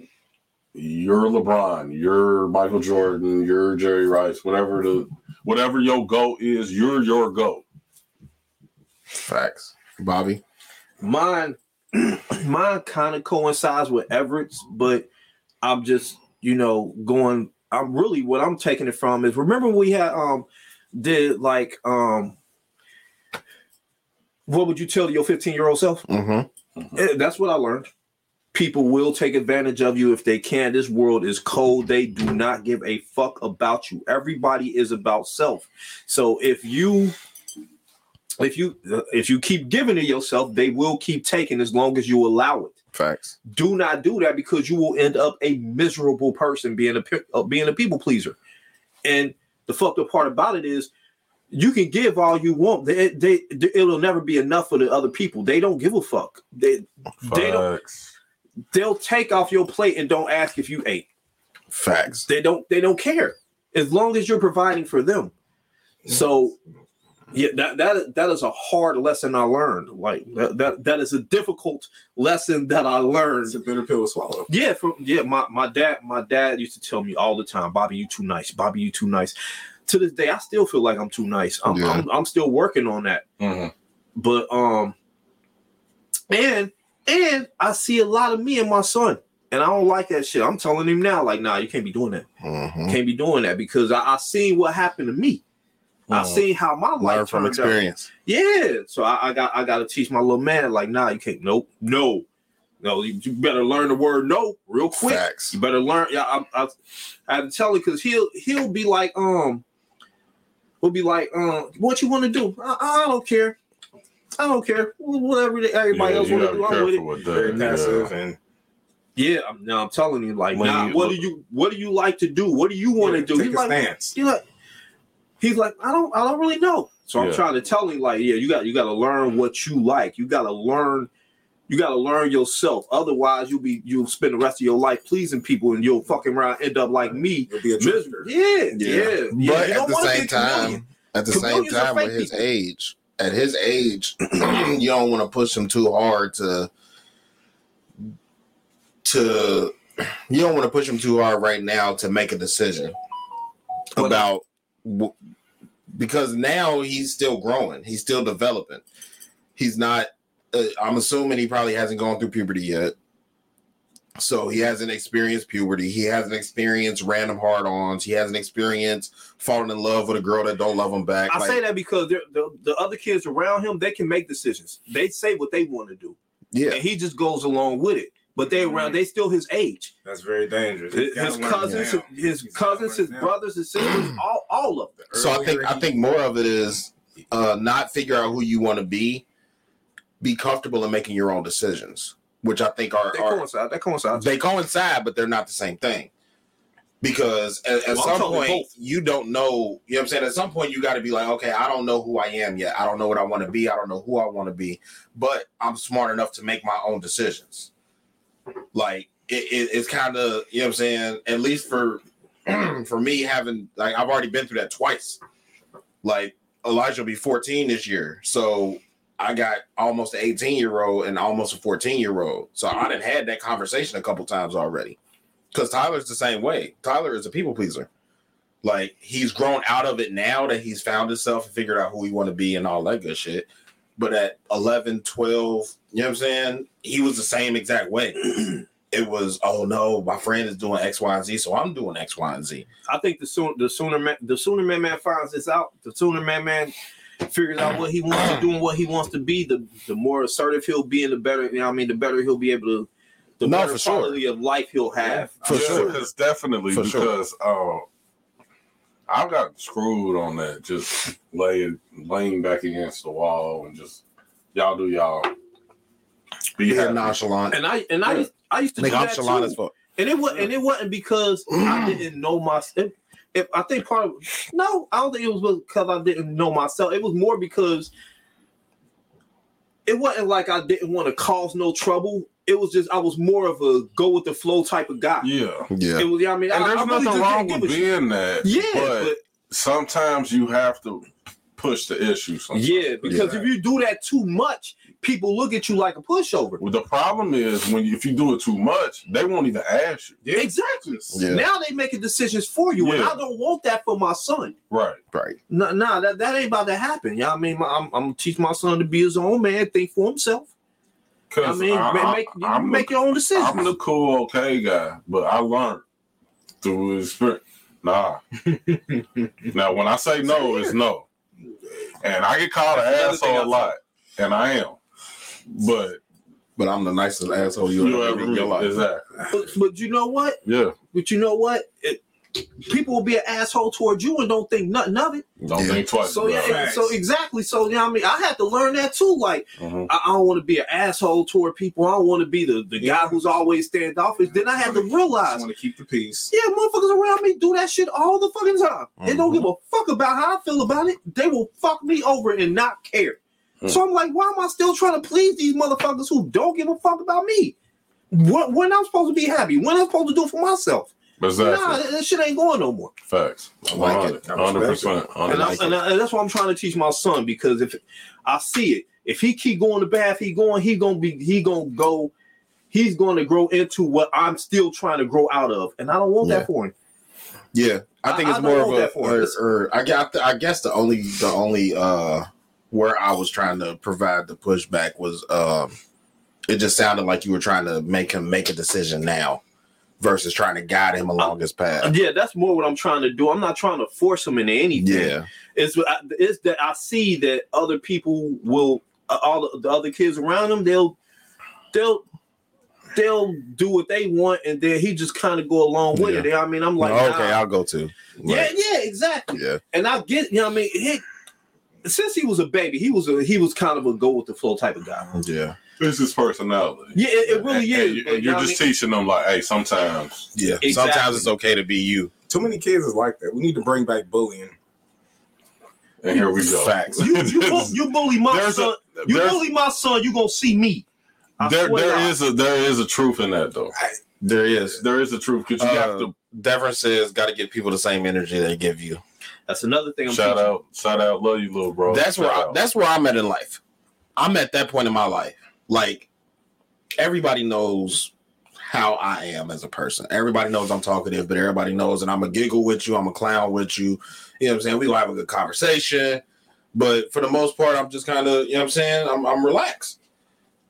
you're LeBron, you're Michael Jordan, you're Jerry Rice, whatever the whatever your goal is, you're your goal. Facts. Bobby. Mine (clears throat) mine kind of coincides with Everett's, but I'm just you know going. I'm really what I'm taking it from is remember we had um did like um what would you tell your 15 year old self? Mm-hmm. Eh, That's what I learned. People will take advantage of you if they can. This world is cold. They do not give a fuck about you. Everybody is about self. So if you if you if you keep giving to yourself, they will keep taking as long as you allow it. Facts. Do not do that because you will end up a miserable person being a uh, being a people pleaser. And the fucked up part about it is you can give all you want. They, they, it'll never be enough for the other people. They don't give a fuck. They they don't Facts. They'll take off your plate and don't ask if you ate. Facts. They don't they don't care as long as you're providing for them. So yeah, that that that is a hard lesson I learned. Like that that, that is a difficult lesson that I learned. It's a bitter pill to swallow. Yeah, from yeah, my, my dad, my dad used to tell me all the time, Bobby, you too nice. Bobby, you too nice. To this day, I still feel like I'm too nice. I'm, Yeah. I'm, I'm still working on that. Mhm. But um, and and I see a lot of me and my son, and I don't like that shit. I'm telling him now, like, nah, you can't be doing that. Mm-hmm. Can't be doing that because I, I seen what happened to me. I Mhm. seen how my Learn life from turned out. experience. Yeah, so I, I got I got to teach my little man like, nah, you can't. Nope, no, no. You, better learn the word no real quick. Facts. You better learn. Yeah, I, I, I had to tell him because he'll he'll be like, um, he'll be like, um, what you want to do? I, I don't care. I don't care. Whatever they- everybody Yeah, else you want to do, I'm with it. Very that. passive Yeah. and Yeah, I'm, no, I'm telling you, like, When nah, you what look- do you what do you like to do? What do you want to Yeah, do? Take He's a like, stance. he's like, he's like, I don't, I don't really know. So I'm trying to tell him, like, yeah, you got, you got to learn what you like. You got to learn, you got to learn yourself. Otherwise, you'll be, you'll spend the rest of your life pleasing people, and you'll fucking around end up like me. You'll be a Miserable. Yeah, yeah. yeah. But You at the same time, at the same time, fake with his people. age, at his age, (clears throat) you don't want to push him too hard to to you don't want to push him too hard right now to make a decision about because now he's still growing, he's still developing. He's not. Uh, I'm assuming he probably hasn't gone through puberty yet. So he hasn't experienced puberty. He hasn't experienced random hard-ons. He hasn't experienced falling in love with a girl that don't love him back. I Like, say that because the the other kids around him, they can make decisions. They say what they want to do, yeah, and he just goes along with it. But they around, they still his age. That's very dangerous. His, his cousins, now. his cousins, his brothers, his sisters, (clears throat) all, all of them. So I think I think more of it is uh not figure out who you want to be, be comfortable in making your own decisions, which I think are, They are coincide. They coincide. they coincide, but they're not the same thing. Because at, at Well, some talking point both. you don't know, you know what I'm saying? At some point you got to be like, okay, I don't know who I am yet. I don't know what I want to be. I don't know who I want to be, but I'm smart enough to make my own decisions. Like it, it, it's kind of, you know what I'm saying? At least for (clears throat) for me having like I've already been through that twice. Like Elijah will be 14 this year. So I got almost an 18 year old and almost a 14 year old. So I didn't had that conversation a couple times already. Because Tyler's the same way. Tyler is a people pleaser. Like he's grown out of it now that he's found himself and figured out who he want to be and all that good shit. But at 11, 12, you know what I'm saying? He was the same exact way. (clears throat) it was, oh no, my friend is doing X, Y, and Z, so I'm doing X, Y, and Z. I think the sooner the sooner man, the sooner man man finds this out, the sooner man man figures out what he wants to do and what he wants to be, the the more assertive he'll be and the better, you know I mean, the better he'll be able to the No, better for sure. quality of life he'll have. For yeah, sure. It's definitely For sure. because uh, I got screwed on that. Just laying laying back against the wall and just y'all do y'all. Be Being happy. nonchalant. And I and I used, I used to do that Nonchalant too. as fuck. And it was and it wasn't because I didn't know my myself. If I think part of no, I don't think it was because I didn't know myself. It was more because it wasn't like I didn't want to cause no trouble. It was just I was more of a go with the flow type of guy. Yeah. Yeah. It was, yeah, I mean, And I, there's I really nothing just wrong with give shit. being that. Yeah, But, but, sometimes you have to push the issue. Sometimes. yeah, because Yeah. if you do that too much, people look at you like a pushover. Well, the problem is when you, if you do it too much, they won't even ask you. Yeah. Exactly. Yeah. Now they making decisions for you, and I don't want that for my son. Right. Right. No, nah, that, that ain't about to happen. Yeah, I mean, I'm, I'm gonna teach my son to be his own man, think for himself. I Cause mean, I, ma- I- make you I'm make the, your own decisions. I'm the cool, okay guy, but I learned through experience. Nah. (laughs) now, when I say no, it's no, and I get called an That's another asshole I a lot, and I am. But But I'm the nicest asshole you you ever ever met in your life. exactly? but, but you know what? Yeah. But you know what? It, people will be an asshole towards you and don't think nothing of it. Don't Yeah. think twice. So yeah, it. so exactly. So you know I mean, I had to learn that too. Like Mhm. I, I don't want to be an asshole toward people. I don't want to be the, the guy who's always standoffish. Then I had to I realize, want to keep the peace. yeah, motherfuckers around me do that shit all the fucking time. They don't Mhm. give a fuck about how I feel about it. They will fuck me over and not care. Hmm. So I'm like, why am I still trying to please these motherfuckers who don't give a fuck about me? When, when I'm supposed to be happy? When I'm supposed to do it for myself? Exactly. Nah, that, that shit ain't going no more. Facts. I like it. I Hundred respect percent. And, I, and, I, and that's what I'm trying to teach my son because if I see it, if he keep going to bath, he going, he gonna be, he gonna go, he's going to grow into what I'm still trying to grow out of, and I don't want Yeah. that for him. Yeah, I think I- it's I more of want a, that for or, or I got. I guess the only, the only uh where I was trying to provide the pushback was, um, it just sounded like you were trying to make him make a decision now, versus trying to guide him along his path. Yeah, that's more what I'm trying to do. I'm not trying to force him into anything. Yeah, it's it's that I see that other people will, uh, all the, the other kids around him, they'll, they'll. They'll do what they want, and then he just kind of go along with it. I mean, I'm like, okay, nah. I'll go to. yeah, Like, yeah, exactly. yeah, and I get, you know, what I mean, he, since he was a baby, he was a he was kind of a go with the flow type of guy. yeah, It's his personality. Yeah, it, it really And- is. and you- but, and you you're know just what teaching them like, hey, sometimes. yeah. Exactly. Sometimes it's okay to be you. Too many kids is like that. We need to bring back bullying. And here we go. Facts. You you, (laughs) you bully my There's son, a you there's- bully my son, you gonna see me. I there swear to there God. is a there is a truth in that though. There is. There is a truth because you Uh, have to Devon says, "Got to give people the same energy they give you." That's another thing. I'm shout teaching. out, shout out, love you, little bro. that's where I, that's where I'm at in life. I'm at that point in my life. Like everybody knows how I am as a person. Everybody knows I'm talkative, but everybody knows that I'm a giggle with you. I'm a clown with you. You know what I'm saying? We gonna have a good conversation. But for the most part, I'm just kind of, you know what I'm saying? I'm, I'm relaxed.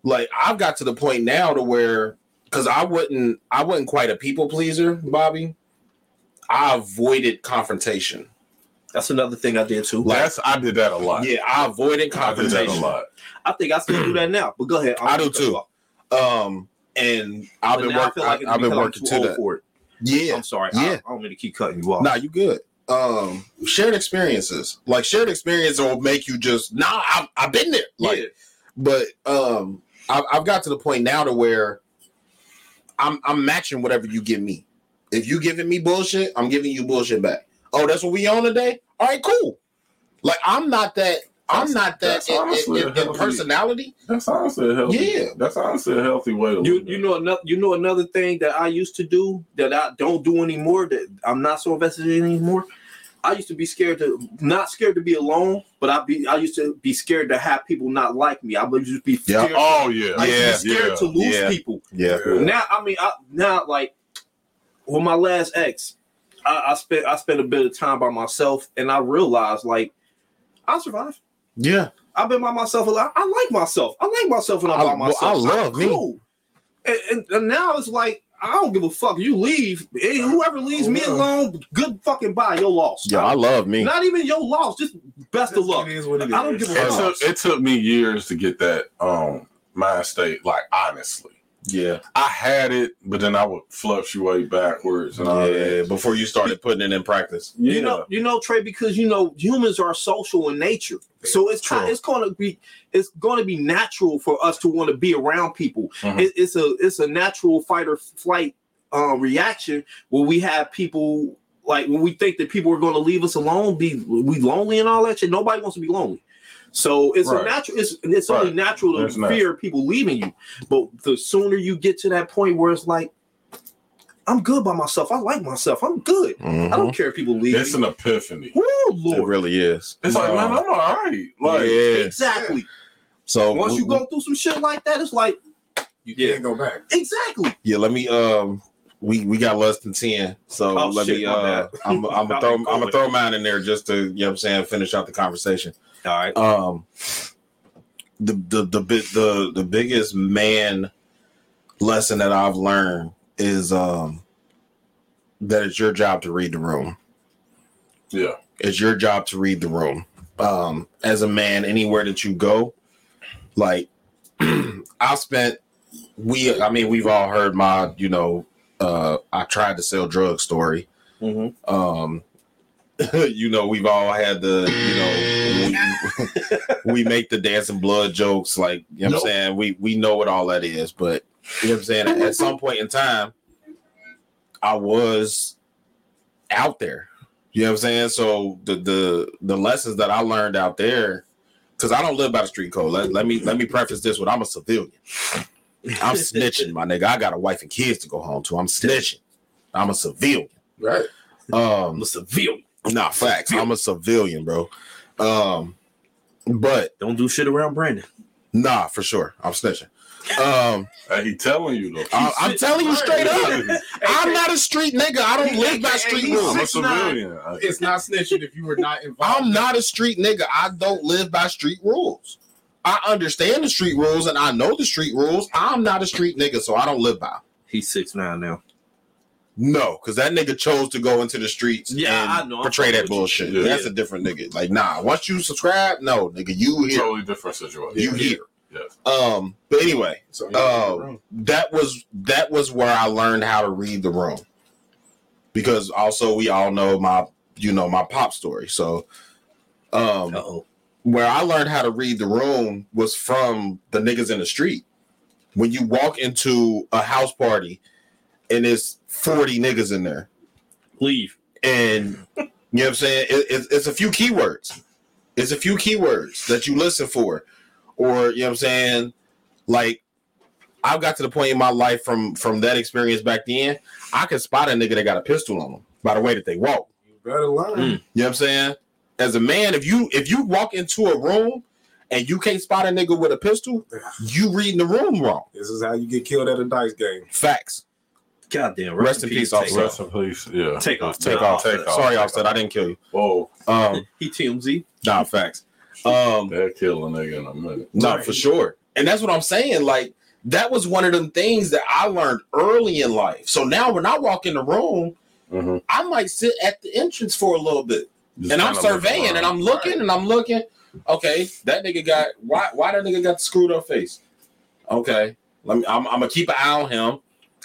Like I've got to the point now to where, because I wouldn't, I wasn't quite a people pleaser, Bobby. I avoided confrontation. That's another thing I did too. Last I did that a lot. Yeah, I avoided I did that confrontation. a lot. I think I still do that now. But go ahead. I do too. Um, and I've But been working. like I've been working to that. for it. Yeah, I'm sorry. Yeah. I, I don't mean to keep cutting you off. nah, you good. Um, shared experiences, like shared experience, will make you just nah. I've, I've been there, like, yeah. but um, I've, I've got to the point now to where I'm I'm matching whatever you give me. If you giving me bullshit, I'm giving you bullshit back. Oh, that's what we on today. All right, cool. Like I'm not that. I'm That's- not that that's in, honestly in- a in healthy- personality. That's honestly a healthy. Yeah. That's honestly a healthy way to You you know another you know another thing that I used to do that I don't do anymore that I'm not so invested in anymore. I used to be scared to not scared to be alone, but I be I used to be scared to have people not like me. I would just be Yeah. Oh yeah. I used to be Yeah, scared yeah, to lose yeah. people. Yeah, Now I mean I, now like with my last ex, I, I spent I spent a bit of time by myself and I realized like I survived. yeah. I've been by myself a lot. I like myself. I like myself when I'm I- by myself. I love I'm me. cool. And, and, and now it's like I don't give a fuck. You leave. Eh, Whoever leaves me Oh, no. alone, good fucking bye. Your loss. Yeah, I love me. Not even your loss. Just best of luck. It is what it is. I don't give a It fuck. took, it took me years to get that um mind state. Like honestly, Yeah, I had it, but then I would fluctuate backwards and all yeah. that. Before you started putting it in practice. Yeah. You know, you know, Trey, because you know humans are social in nature, so it's kind, it's going to be it's going to be natural for us to want to be around people. Mhm. It, it's a it's a natural fight or flight uh, reaction where we have people like when we think that people are going to leave us alone, be we lonely and all that shit. Nobody wants to be lonely. So it's a natural. It's it's only Right. natural to It's fear people leaving you. But the sooner you get to that point where it's like, I'm good by myself. I like myself. I'm good. I don't care if people leave. It's me. an epiphany. Woo, It really is. It's like, man, I'm all right. Like, yeah. Exactly. So Once you go through some shit like that, it's like You Yeah. can't go back. exactly. yeah, let me. Um, we we got less than ten, so Oh, let shit, me. Uh. I'm I'm gonna throw I'm gonna throw mine in there just to you know what I'm saying finish out the conversation. All right. Um, the the the bit the the biggest man lesson that I've learned is um that it's your job to read the room. Yeah. It's your job to read the room. Um, as a man, anywhere that you go, like (clears throat) I spent we I mean, we've all heard my, you know, uh I tried to sell drugs story. Mm-hmm. Um (laughs) you know, we've all had the, you know, we, (laughs) we make the dancing blood jokes, like you know what I'm saying. We we know what all that is, but you know what I'm saying. At some point in time, I was out there. You know what I'm saying? So the the the lessons that I learned out there, because I don't live by the street code. Let, let me let me preface this with I'm a civilian. I'm snitching, my nigga. I got a wife and kids to go home to. I'm snitching. I'm a civilian. Right. Um, I'm a civilian. Nah, facts. I'm a civilian, bro. Um, but Don't do shit around Brandon. nah, for sure, I'm snitching. Um, he telling you though. I, I'm telling you straight up, (laughs) I'm not a street nigga. I don't live by street he's I'm a rules. civilian. It's not snitching if you were not involved. I'm not a street nigga. I don't live by street rules. I understand the street rules and I know the street rules. I'm not a street nigga, so I don't live by. He's six nine now. No, because that nigga chose to go into the streets Yeah, and I know. I'm portray that bullshit. Yeah. That's a different nigga. Like, nah, once you subscribe, no, nigga, you here. Totally different situation. You here. Yes. Um, but anyway, So, Oh, that was that was where I learned how to read the room. Because also we all know my you know my pop story. So um oh. where I learned how to read the room was from the niggas in the street. When you walk into a house party and there's 40 niggas in there Leave. and you know what I'm saying? It, it, it's a few keywords. It's a few keywords that you listen for, or you know what I'm saying? Like, I've got to the point in my life from from that experience back then. I can spot a nigga that got a pistol on them by the way that they walk. You better learn. Mm. You know what I'm saying? As a man, if you if you walk into a room and you can't spot a nigga with a pistol, you reading the room wrong. This is how you get killed at a dice game. Facts. Goddamn. Rest in peace, Take officer. Rest in peace. Yeah. Takeoff. Take off. Takeoff. Sorry, Take Offset. I didn't kill you. Whoa. Um, (laughs) He TMZ. nah, facts. Um, They'll kill a nigga in a minute. No, Right. for sure. And that's what I'm saying. Like, that was one of them things that I learned early in life. So now when I walk in the room, Mhm. I might sit at the entrance for a little bit. Just and I'm surveying and. I'm looking and I'm looking. Okay, that nigga got why why that nigga got the screwed up face? Okay. Let me I'm, I'm gonna keep an eye on him.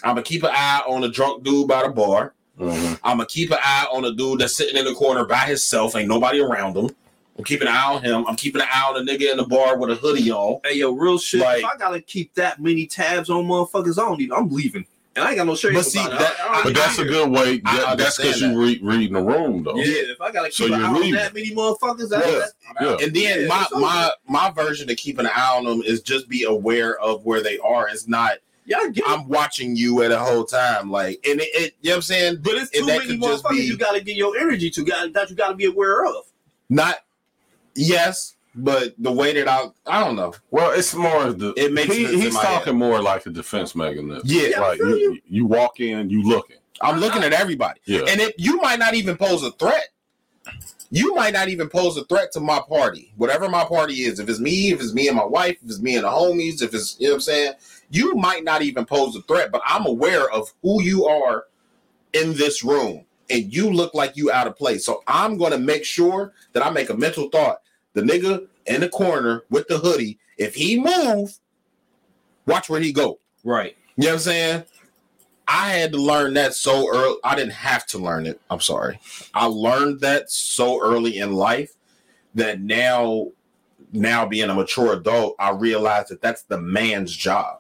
I'm gonna keep an eye on the drunk dude by the bar. Mhm. I'm gonna keep an eye on the dude that's sitting in the corner by himself. Ain't nobody around him. I'm keeping an eye on him. I'm keeping an eye on the nigga in the bar with a hoodie on. Hey yo, real shit. Like- if I gotta keep that many tabs on motherfuckers, I don't need. I'm leaving, and I ain't got no shame But see, about it. that- I- I- But that's a good way. That, that's because you read reading the room though. yeah. If I gotta So keep an you're on that many motherfuckers, that, Yeah. that's, Yeah. And then Yeah, my my my version of keeping an eye on them is just be aware of where they are. It's not yeah, I get it. I'm watching you at a whole time. Like and it, it you know what I'm saying? But it's and too that many could just motherfuckers be- you gotta get your energy to, got that you gotta be aware of. Not yes, but the way that I I don't know. Well, it's more of the. It makes he, he's my talking more like a defense mechanism. Yeah, Yeah, I like feel you, you walk in, you looking. I'm looking at everybody. Yeah. And if you might not even pose a threat. You might not even pose a threat to my party, whatever my party is. If it's me, if it's me and my wife, if it's me and the homies, if it's, you know what I'm saying? You might not even pose a threat, but I'm aware of who you are in this room and you look like you out of place. So I'm going to make sure that I make a mental thought. The nigga in the corner with the hoodie, if he move, watch where he go. Right. You know what I'm saying? I had to learn that so early. I didn't have to learn it. I'm sorry. I learned that so early in life that now, now being a mature adult, I realize that that's the man's job.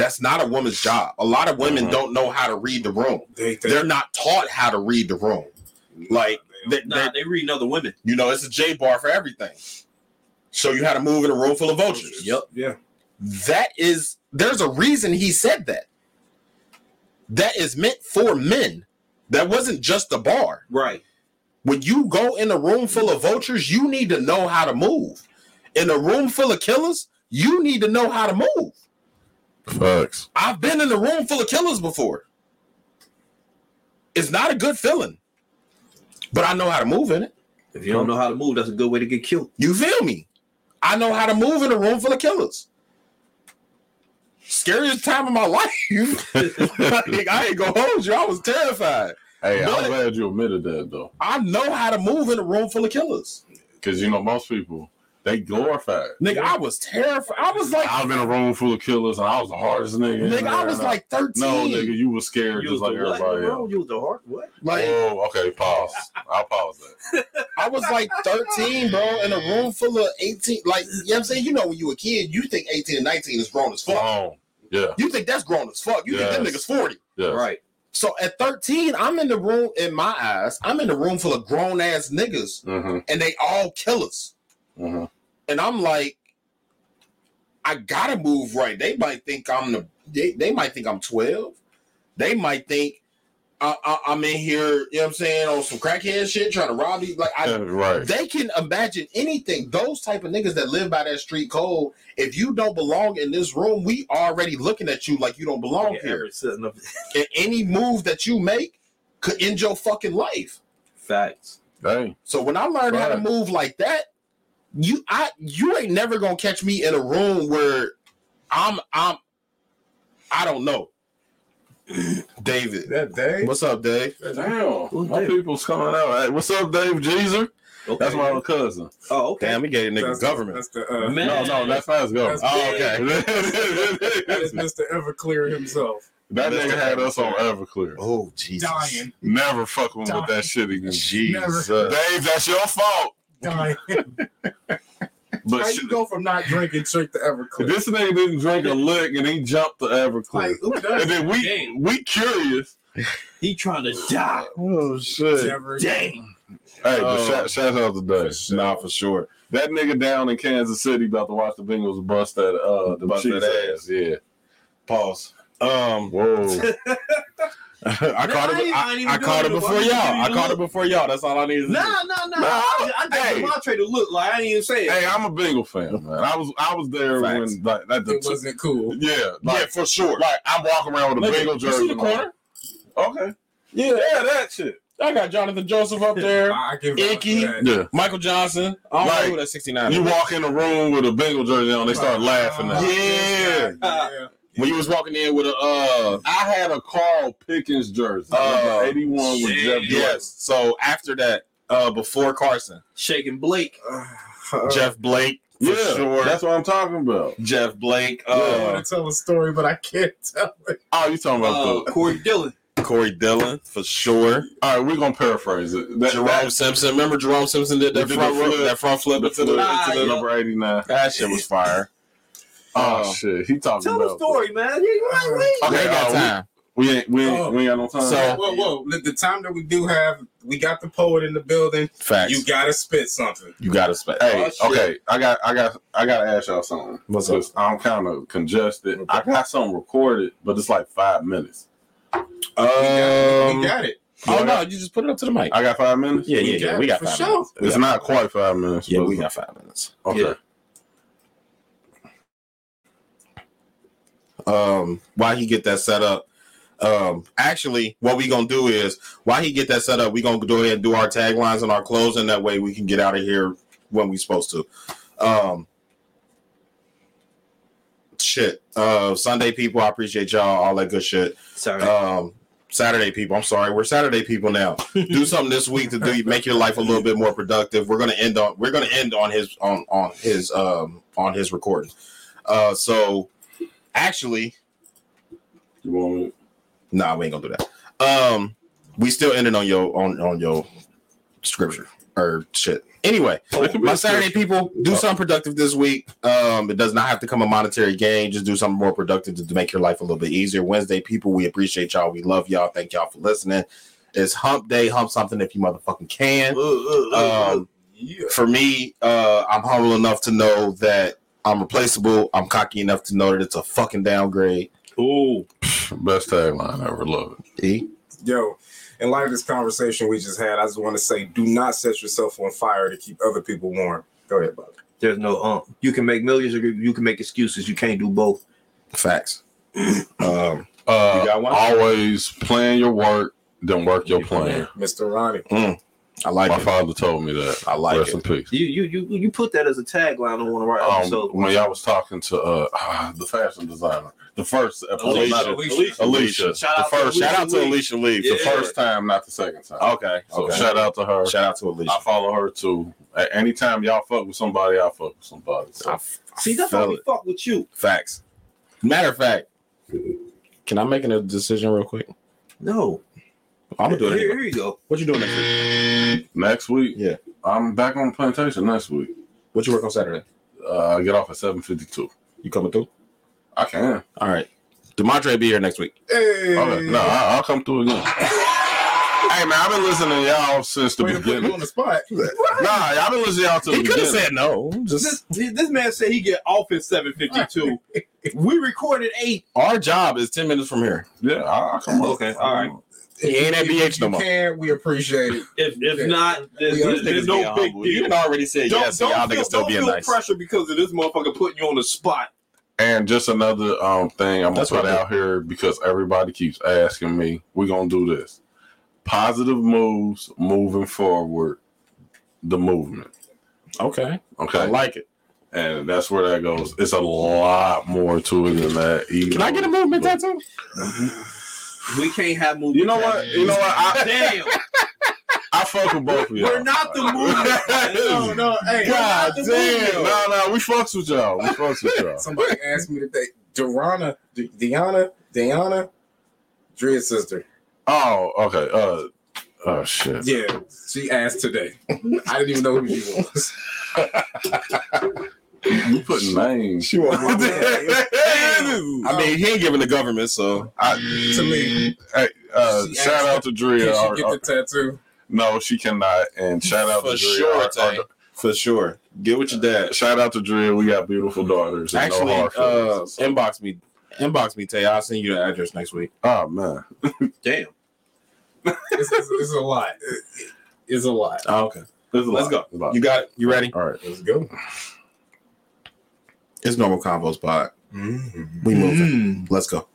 That's not a woman's job. A lot of women Mhm. don't know how to read the room. They, they, They're not taught how to read the room. Like, they, Nah, they- they reading other women. you know, it's a J bar for everything. Show you how to move in a room full of vultures. Yep. yeah. That is, there's a reason he said that. That is meant for men. That wasn't just a bar. Right. When you go in a room full of vultures, you need to know how to move. In a room full of killers, you need to know how to move. Facts. I've been in a room full of killers before. It's not a good feeling, but I know how to move in it. If you don't know how to move, that's a good way to get killed. You feel me? I know how to move in a room full of killers. Scariest time of my (laughs) life. (laughs) like, I ain't gonna hold you. I was terrified. Hey, But- I'm glad you admitted that though, I know how to move in a room full of killers. because you know most people they glorify. it. Nigga, I was terrified. I was like, I was in a room full of killers, and I was the hardest nigga. nigga, I was like 13. no, nigga, you was scared You just was like the what, everybody bro? else. You was the heart. What? Like, Oh, okay, pause. I'll pause that. I was like 13, bro, in a room full of 18. Like, you know what I'm saying? You know, when you a kid, you think 18 and 19 is grown as fuck. Oh, yeah, You think that's grown as fuck. You think them Yes. niggas 40. yeah. Right. So at 13, I'm in the room, in my eyes, I'm in the room full of grown ass niggas, Mm-hmm, and they all killers. Mm-hmm. And I'm like, I gotta move right. They might think I'm the, they, they might think I'm 12. They might think I, I, I'm in here, you know what I'm saying, on some crackhead shit, trying to rob you. Like, I, right. they can imagine anything. Those type of niggas that live by that street code. If you don't belong in this room, we already looking at you like you don't belong Yeah, here. ever sitting up- And any move that you make could end your fucking life. Facts. Hey, So when I learned how to move like that, you I you ain't never gonna catch me in a room where I'm I'm I don't know. (clears throat) David. That day. What's up, Dave? damn, Who's my Dave? people's coming out. Hey, what's up, Dave Jeezer? Okay. That's my little cousin. Oh, okay. Damn, we gave a nigga That's, government. That's the uh, No, no, that's not his government. Oh, okay. (laughs) that is Mr. Everclear himself. that nigga had us on Everclear. Oh Jesus. Dying. Never fucking with that shit again. Jesus. Dave, that's your fault. Dying. (laughs) But How you go from not drinking drink to Everclear? this nigga didn't drink a lick and he jumped to Everclear. like, who does and then we Dang. we curious. He trying to die. Oh shit! Never. Dang. Hey, but Oh. shout, shout out to Dave. Nah, for sure. That nigga down in Kansas City about to watch the Bengals bust that uh the Bust Chiefs that ass. Yeah. Pause. Um, Whoa. (laughs) I caught I it. I ain't I, I caught it before y'all. I do caught it? it before y'all. That's all I needed. to Nah, do. nah, nah. Nah, I, I hey. just Montre to look like I didn't even say it. hey, I'm a Bengal fan, man. I was I was there Facts. when like that the It wasn't cool. yeah, like, yeah, for sure. like I'm walking around with a Look, Bengal you jersey. see the corner? Okay. Yeah, yeah, that shit. I got Johnathan Joseph up there. (laughs) I give vouch for Ickey. Yeah. Michael Johnson. I don't Like, know who that 69 You walk in the room with a Bengal jersey on, they start laughing at you. Yeah. yeah. When you was walking in with a uh I had a Carl Pickens jersey. Oh, Uh, 81 with. Jeff Blake. yes. So after that, uh before Carson, Shaking Blake. Uh, Jeff Blake for Yeah, sure. that's what I'm talking about. Jeff Blake, I uh want to tell a story, but I can't (laughs) tell it. Oh, you talking about Uh. Corey Dillon. Corey Dillon for sure. All right, we're gonna paraphrase it. That, Jerome that, Simpson. Remember Jerome Simpson did that We did front the flip, flip. that front flip the into the, flip into to the yeah. number 89. that shit was fire. Oh Uh, shit, he talking Tell about the story, man. You right, wait. Okay, we ain't got uh, time. We ain't we ain't, Oh. we ain't got no time. So- Whoa, whoa! The, the time that we do have, we got the poet in the building. Facts. You You, gotta spit something. You gotta spend. hey, Oh, okay, I got I got I gotta ask y'all something. What's up? 'Cause I'm kind of congested. I got something recorded, but it's like five minutes. Um, we, got, we got it. oh no, you just put it up to the mic. I got five minutes. yeah, we yeah, yeah. got We got five sure. minutes. We It's got- not quite five minutes. Yeah, we got five minutes. Okay. Yeah. Um while he get that set up. Um actually what we gonna do is why he get that set up we gonna go ahead and do our taglines and our closing that way we can get out of here when we supposed to. Um shit. Uh sunday people i appreciate y'all all that good shit. Sorry. um saturday people i'm sorry we're saturday people now. (laughs) Do something this week to do make your life a little bit more productive. We're gonna end on we're gonna end on his on on his um on his recording. Uh so actually You want me? Nah, we ain't gonna do that. Um, we still ended on your on on your scripture or shit. Anyway, be my Saturday people do something productive this week. Um, it does not have to come a monetary gain. Just do something more productive to, to make your life a little bit easier. Wednesday people, we appreciate y'all. We love y'all. Thank y'all for listening. It's Hump Day. Hump something if you motherfucking can. Uh, uh, uh, Um, for me, uh, I'm humble enough to know that I'm replaceable. I'm cocky enough to know that it's a fucking downgrade. Ooh. (laughs) Best tagline ever. Love it. E. Yo, in light of this conversation we just had, I just want to say, do not set yourself on fire to keep other people warm. Go ahead, Bob. There's no um. You can make millions or you can make excuses. You can't do both. Facts. (clears throat) um, Uh, You got one? Always plan your work, then work your plan. Mr. Ronnie. I like My it. father told me that. I like Rest it. in peace. You you you you put that as a tagline on one of our Um, episodes. when y'all was talking to uh (sighs) the fashion designer, the first episode, Alicia. not Alicia. Alicia, Shout the out to first, Shout out to Lee. Alicia Lee. the first time, not the second time. Okay. So okay. shout out to her. Shout out to Alicia. I follow her too. At anytime y'all fuck with somebody, I fuck with somebody. So I f- See, that's why we it. fuck with you. Facts. Matter of fact, can I make a decision real quick? No. I'm gonna do it. Here, here you go. What you doing next week? next week, Yeah. I'm back on the plantation next week. What you work on Saturday? Uh, I get off at seven fifty two. You coming through? I can. All right. Demontre be here next week. Hey. Okay. No, I, I'll come through again. (laughs) hey man, I've been listening to y'all since the Way to you beginning. on the spot. Nah, I've been listening to y'all to the He could have said no. Just This, this man said he get off at 752. (laughs) we recorded eight. our job is ten minutes from here. Yeah, I, I come. Okay, all right. He ain't at If BH no you more. can, we appreciate it. If if not, there's, We there's, are there's no big You deal. done already said Don't, yes, so don't y'all feel, niggas still don't being feel nice. pressure because of this motherfucker putting you on the spot. And just another um thing I'm gonna put what I out here because everybody keeps asking me. We're gonna do this. Positive moves moving forward. The movement. Okay. Okay. I like it. and that's where that goes. It's a lot more to it than that. Ego. Can I get a movement tattoo? (sighs) (laughs) We can't have movement. You know what? You know what? I, Damn. (laughs) I fuck with both of y'all. We're not the movie. (laughs) No, no, hey. God We're damn. movement. No, no, we fucks with y'all. We fucks with y'all. Somebody asked me today, Durana, D- Deanna, Deanna, Dre's sister. Oh, okay. Uh, oh shit. Yeah, she asked today. I didn't even know who she was. (laughs) You putting names. She was. I I mean, he ain't giving the government, so to me, hey, uh, shout out to Drea. can she our- get the tattoo? no, she cannot. And shout out for to Drea. sure, our- our- For sure. Get with your dad. shout out to Drea. We got beautiful daughters. and Actually, no uh, feelings. inbox me. Inbox me, Tay. I'll send you the address next week. oh man. (laughs) Damn. It's, it's, it's a lot. It- It's a lot. Oh, okay. There's a Let's lot. go. There's a lot. You got it? You ready? All right. Let's go. It's Normal Convos Pod. Mm-hmm. We moving. Let's go.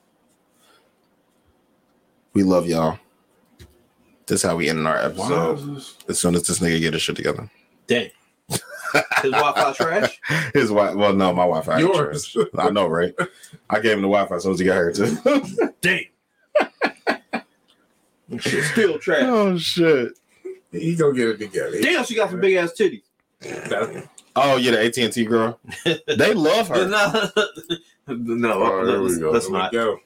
We love y'all. This is how we end our Why episode. is this? As soon as this nigga get his shit together. Dang. His Wi-Fi trash. (laughs) His Wi. Well, no, my Wi-Fi. Yours. trash. I know, right? I gave him the Wi-Fi as soon as he got here too. (laughs) Dang. Shit, still trash. oh shit. He gonna get it together. Damn, she got some big ass titties. That- Oh yeah, the AT and T girl. (laughs) They love her. (laughs) no, no Oh, there we let's, go. let's there not. go.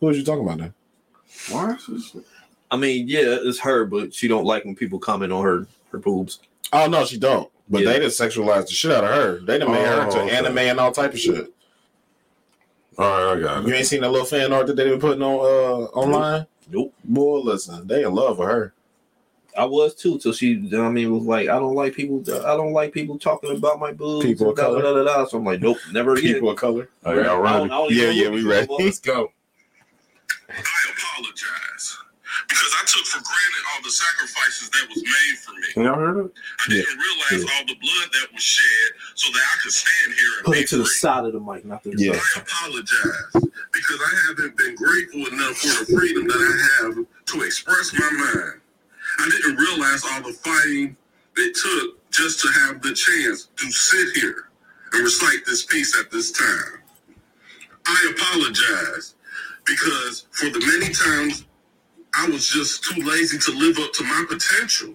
Who was you talking about then? Why is this? I mean, yeah, it's her, but she don't like when people comment on her her boobs. Oh no, she don't. But Yeah. they just sexualized the shit out of her. They done made her Oh, into okay. anime and all type of shit. All right, I got it. You ain't seen that little fan art that they been putting on uh online? Nope. Boy, listen, they in love with her. I was too till she. I mean, was like, I don't like people. I don't like people talking about my boobs. People of da, da, color. da, da, da. So I'm like, nope, never again. People of color. (laughs) Are y'all I don't- I don't Yeah, yeah, we at ready. Let's go. I apologize because I took for granted all the sacrifices that was made for me. Can y'all hear that? I didn't realize all the blood that was shed so that I could stand here and Put it to the side of the mic, not the Yeah. I apologize because I haven't been grateful enough for the freedom that I have to express my mind. I didn't realize all the fighting it took just to have the chance to sit here and recite this piece at this time. I apologize because for the many times I was just too lazy to live up to my potential.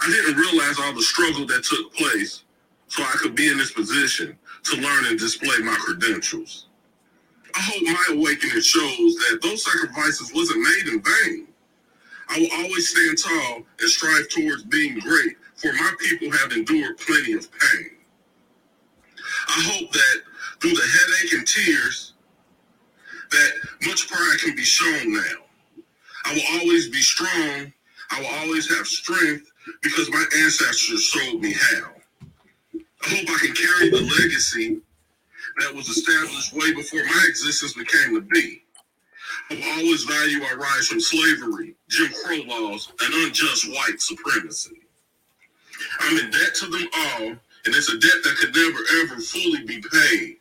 I didn't realize all the struggle that took place so I could be in this position to learn and display my credentials. I hope my awakening shows that those sacrifices wasn't made in vain. I will always stand tall and strive towards being great, for my people have endured plenty of pain. I hope that through the headache and tears, that much pride can be shown now. I will always be strong. I will always have strength because my ancestors showed me how. I hope I can carry the legacy that was established way before my existence became to be. Will always value our from slavery, Jim Crow laws, and unjust white supremacy. I'm in debt to them all, and it's a debt that could never ever fully be paid.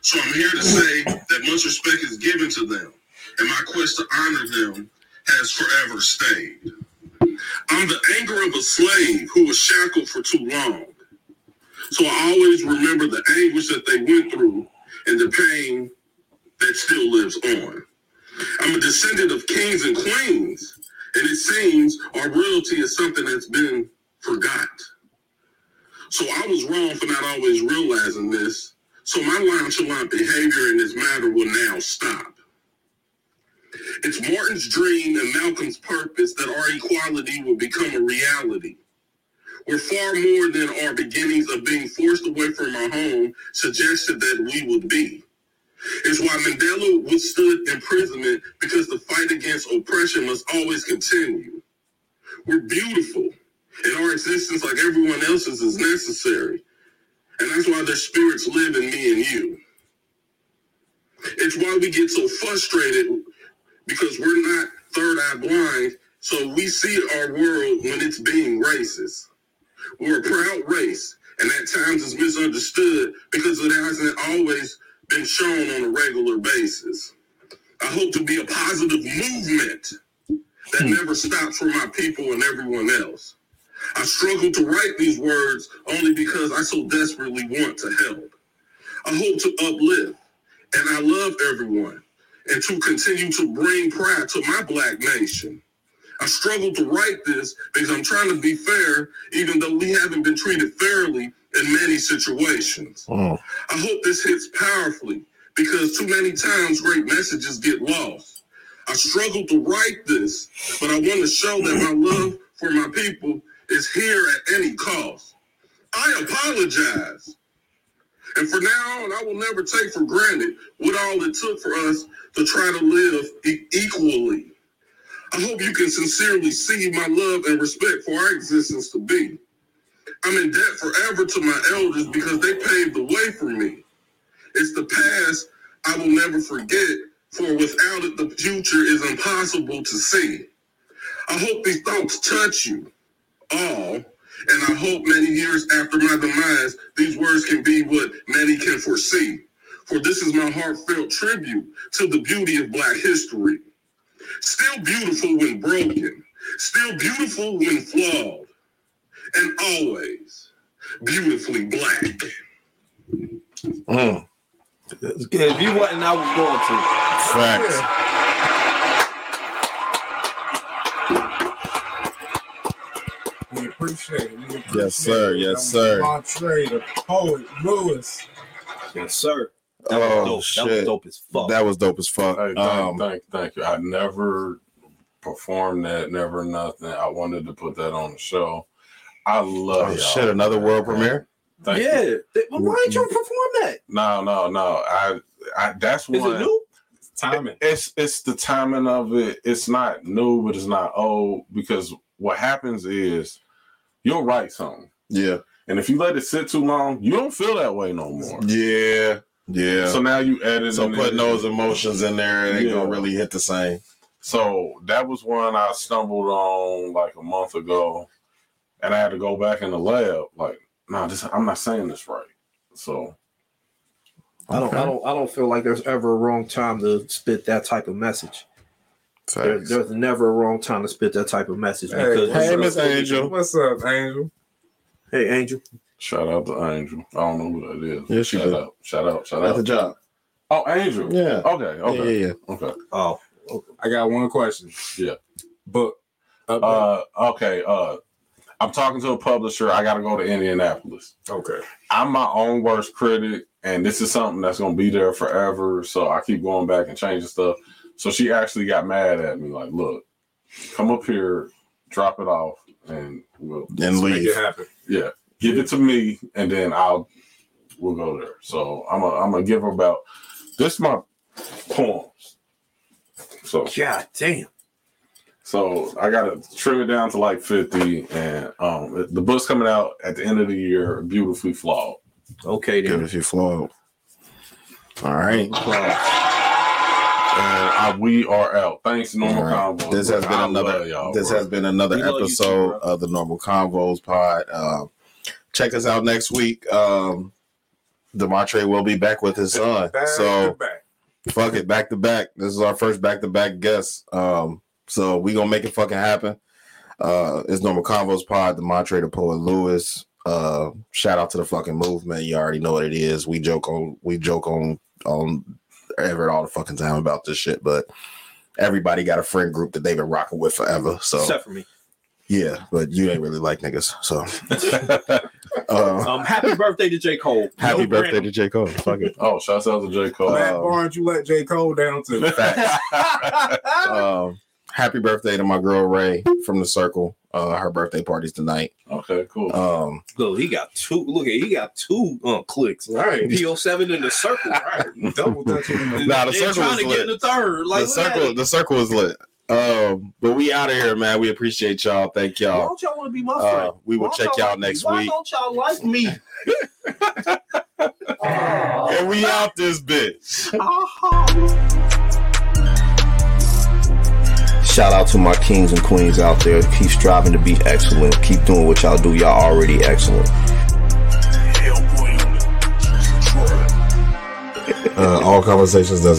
So I'm here to say that much respect is given to them, and my quest to honor them has forever stayed. I'm the anger of a slave who was shackled for too long. So I always remember the anguish that they went through and the pain that still lives on. I'm a descendant of kings and queens, and it seems our royalty is something that's been forgot. So I was wrong for not always realizing this. So my nonchalant behavior in this matter will now stop. It's Martin's dream and Malcolm's purpose that our equality will become a reality. We're far more than our beginnings of being forced away from our home suggested that we would be. It's why Mandela withstood imprisonment because the fight against oppression must always continue. We're beautiful, and our existence, like everyone else's, is necessary. And that's why their spirits live in me and you. It's why we get so frustrated because we're not third eye blind, so we see our world when it's being racist. We're a proud race, and at times it's misunderstood because it hasn't always been shown on a regular basis. I hope to be a positive movement that hmm. never stops for my people and everyone else. I struggle to write these words only because I so desperately want to help. I hope to uplift, and I love everyone, and to continue to bring pride to my black nation. I struggle to write this because I'm trying to be fair, even though we haven't been treated fairly in many situations. Mm. I hope this hits powerfully because too many times great messages get lost. I struggle to write this, but I want to show that my love for my people is here at any cost. I apologize. And for now on, I will never take for granted what all it took for us to try to live e- equally. I hope you can sincerely see my love and respect for our existence to be. I'm in debt forever to my elders because they paved the way for me. It's the past I will never forget, for without it, the future is impossible to see. I hope these thoughts touch you all, and I hope many years after my demise, these words can be what many can foresee. For this is my heartfelt tribute to the beauty of Black history. Still beautiful when broken, still beautiful when flawed, and always beautifully black. Mm. If you wasn't, I was going to. Facts. We appreciate it. We appreciate Yes, sir. it. Yes, That was sir. Montre, the poet, Lewis. Yes, sir. That Oh, was dope. That was dope as fuck. That was dope as fuck. Hey, thank, Um, thank, thank you. I never performed that, never nothing. I wanted to put that on the show. I love oh, shit, another world premiere. Thank yeah. you. They- well, why ain't you perform that? No, no, no. I, I that's one. Is it new? Timing. It's it's the timing of it. It's not new, but it's not old because what happens is you'll write something, Yeah. and if you let it sit too long, you don't feel that way no more. Yeah. Yeah. So now you edit. So and putting edit. those emotions in there, it ain't Yeah. gonna really hit the same. So that was one I stumbled on like a month ago, and I had to go back in the lab. Like, no, this I'm not saying this right. So I don't. I don't. I don't feel like there's ever a wrong time to spit that type of message. There, there's never a wrong time to spit that type of message Hey, because Hey, Miss? Angel. What's up, Angel? hey, Angel. shout out to Angel. I don't know who that is. Yeah, she shout did. out. Shout out. Shout At the job. Oh, Angel. Yeah. Okay. Okay. yeah, yeah. Okay. Oh, okay. I got one question. Yeah. Book. Update. Uh. Okay. Uh. I'm talking to a publisher. I got to go to Indianapolis. okay. I'm my own worst critic, and this is something that's gonna be there forever. So I keep going back and changing stuff. So she actually got mad at me, like, "Look, come up here, drop it off, and we'll And Let's make leave. it happen. yeah, give it to me, and then I'll we'll go there." So I'm a, I'm gonna give her about this is my poems. So god damn. So I gotta trim it down to like 50, and um the book's coming out at the end of the year, beautifully flawed. Okay Good then. if you flow. All right. And I, we are out. Thanks, normal All right. combo. This has been I another. y'all, this bro. has been another We love you too, episode of the Normal Convos Pod. Um, check us out next week. Um, Demontre will be back with his son. Back so back. fuck it, back to back. This is our first back to back guest. Um, so we gonna make it fucking happen. Uh, it's Normal Convos Pod, the moderator, poet Lewis. Uh, shout out to the fucking movement. You already know what it is. We joke on, we joke on, on Everett all the fucking time about this shit, but everybody got a friend group that they've been rocking with forever. So Except for me. yeah, but you ain't really like niggas. So (laughs) uh, Um, happy birthday to J. Cole. (laughs) happy No birthday Grammy. to J. Cole. Fuck it. Oh, shouts out to J. Cole. Matt Um, Barnes, you let J. Cole down too. (laughs) um, happy birthday to my girl Ray from the circle. Uh, her birthday party's tonight. okay, cool. Um, Look, he got two. Look at he got two uh, clicks. Right. PO7 in the circle. Right. (laughs) Double touching (laughs) him. Nah, the They circle trying was to lit. get in the third. Like the circle, the circle is lit. Um, but we out of here, man. We appreciate y'all. Thank y'all. Why don't y'all want to be my Uh, friend? we will check y'all like me? next Why week. don't y'all like me? (laughs) And we out this bitch. Shout out to my kings and queens out there. Keep striving to be excellent. Keep doing what y'all do. Y'all already excellent. Uh, all conversations doesn't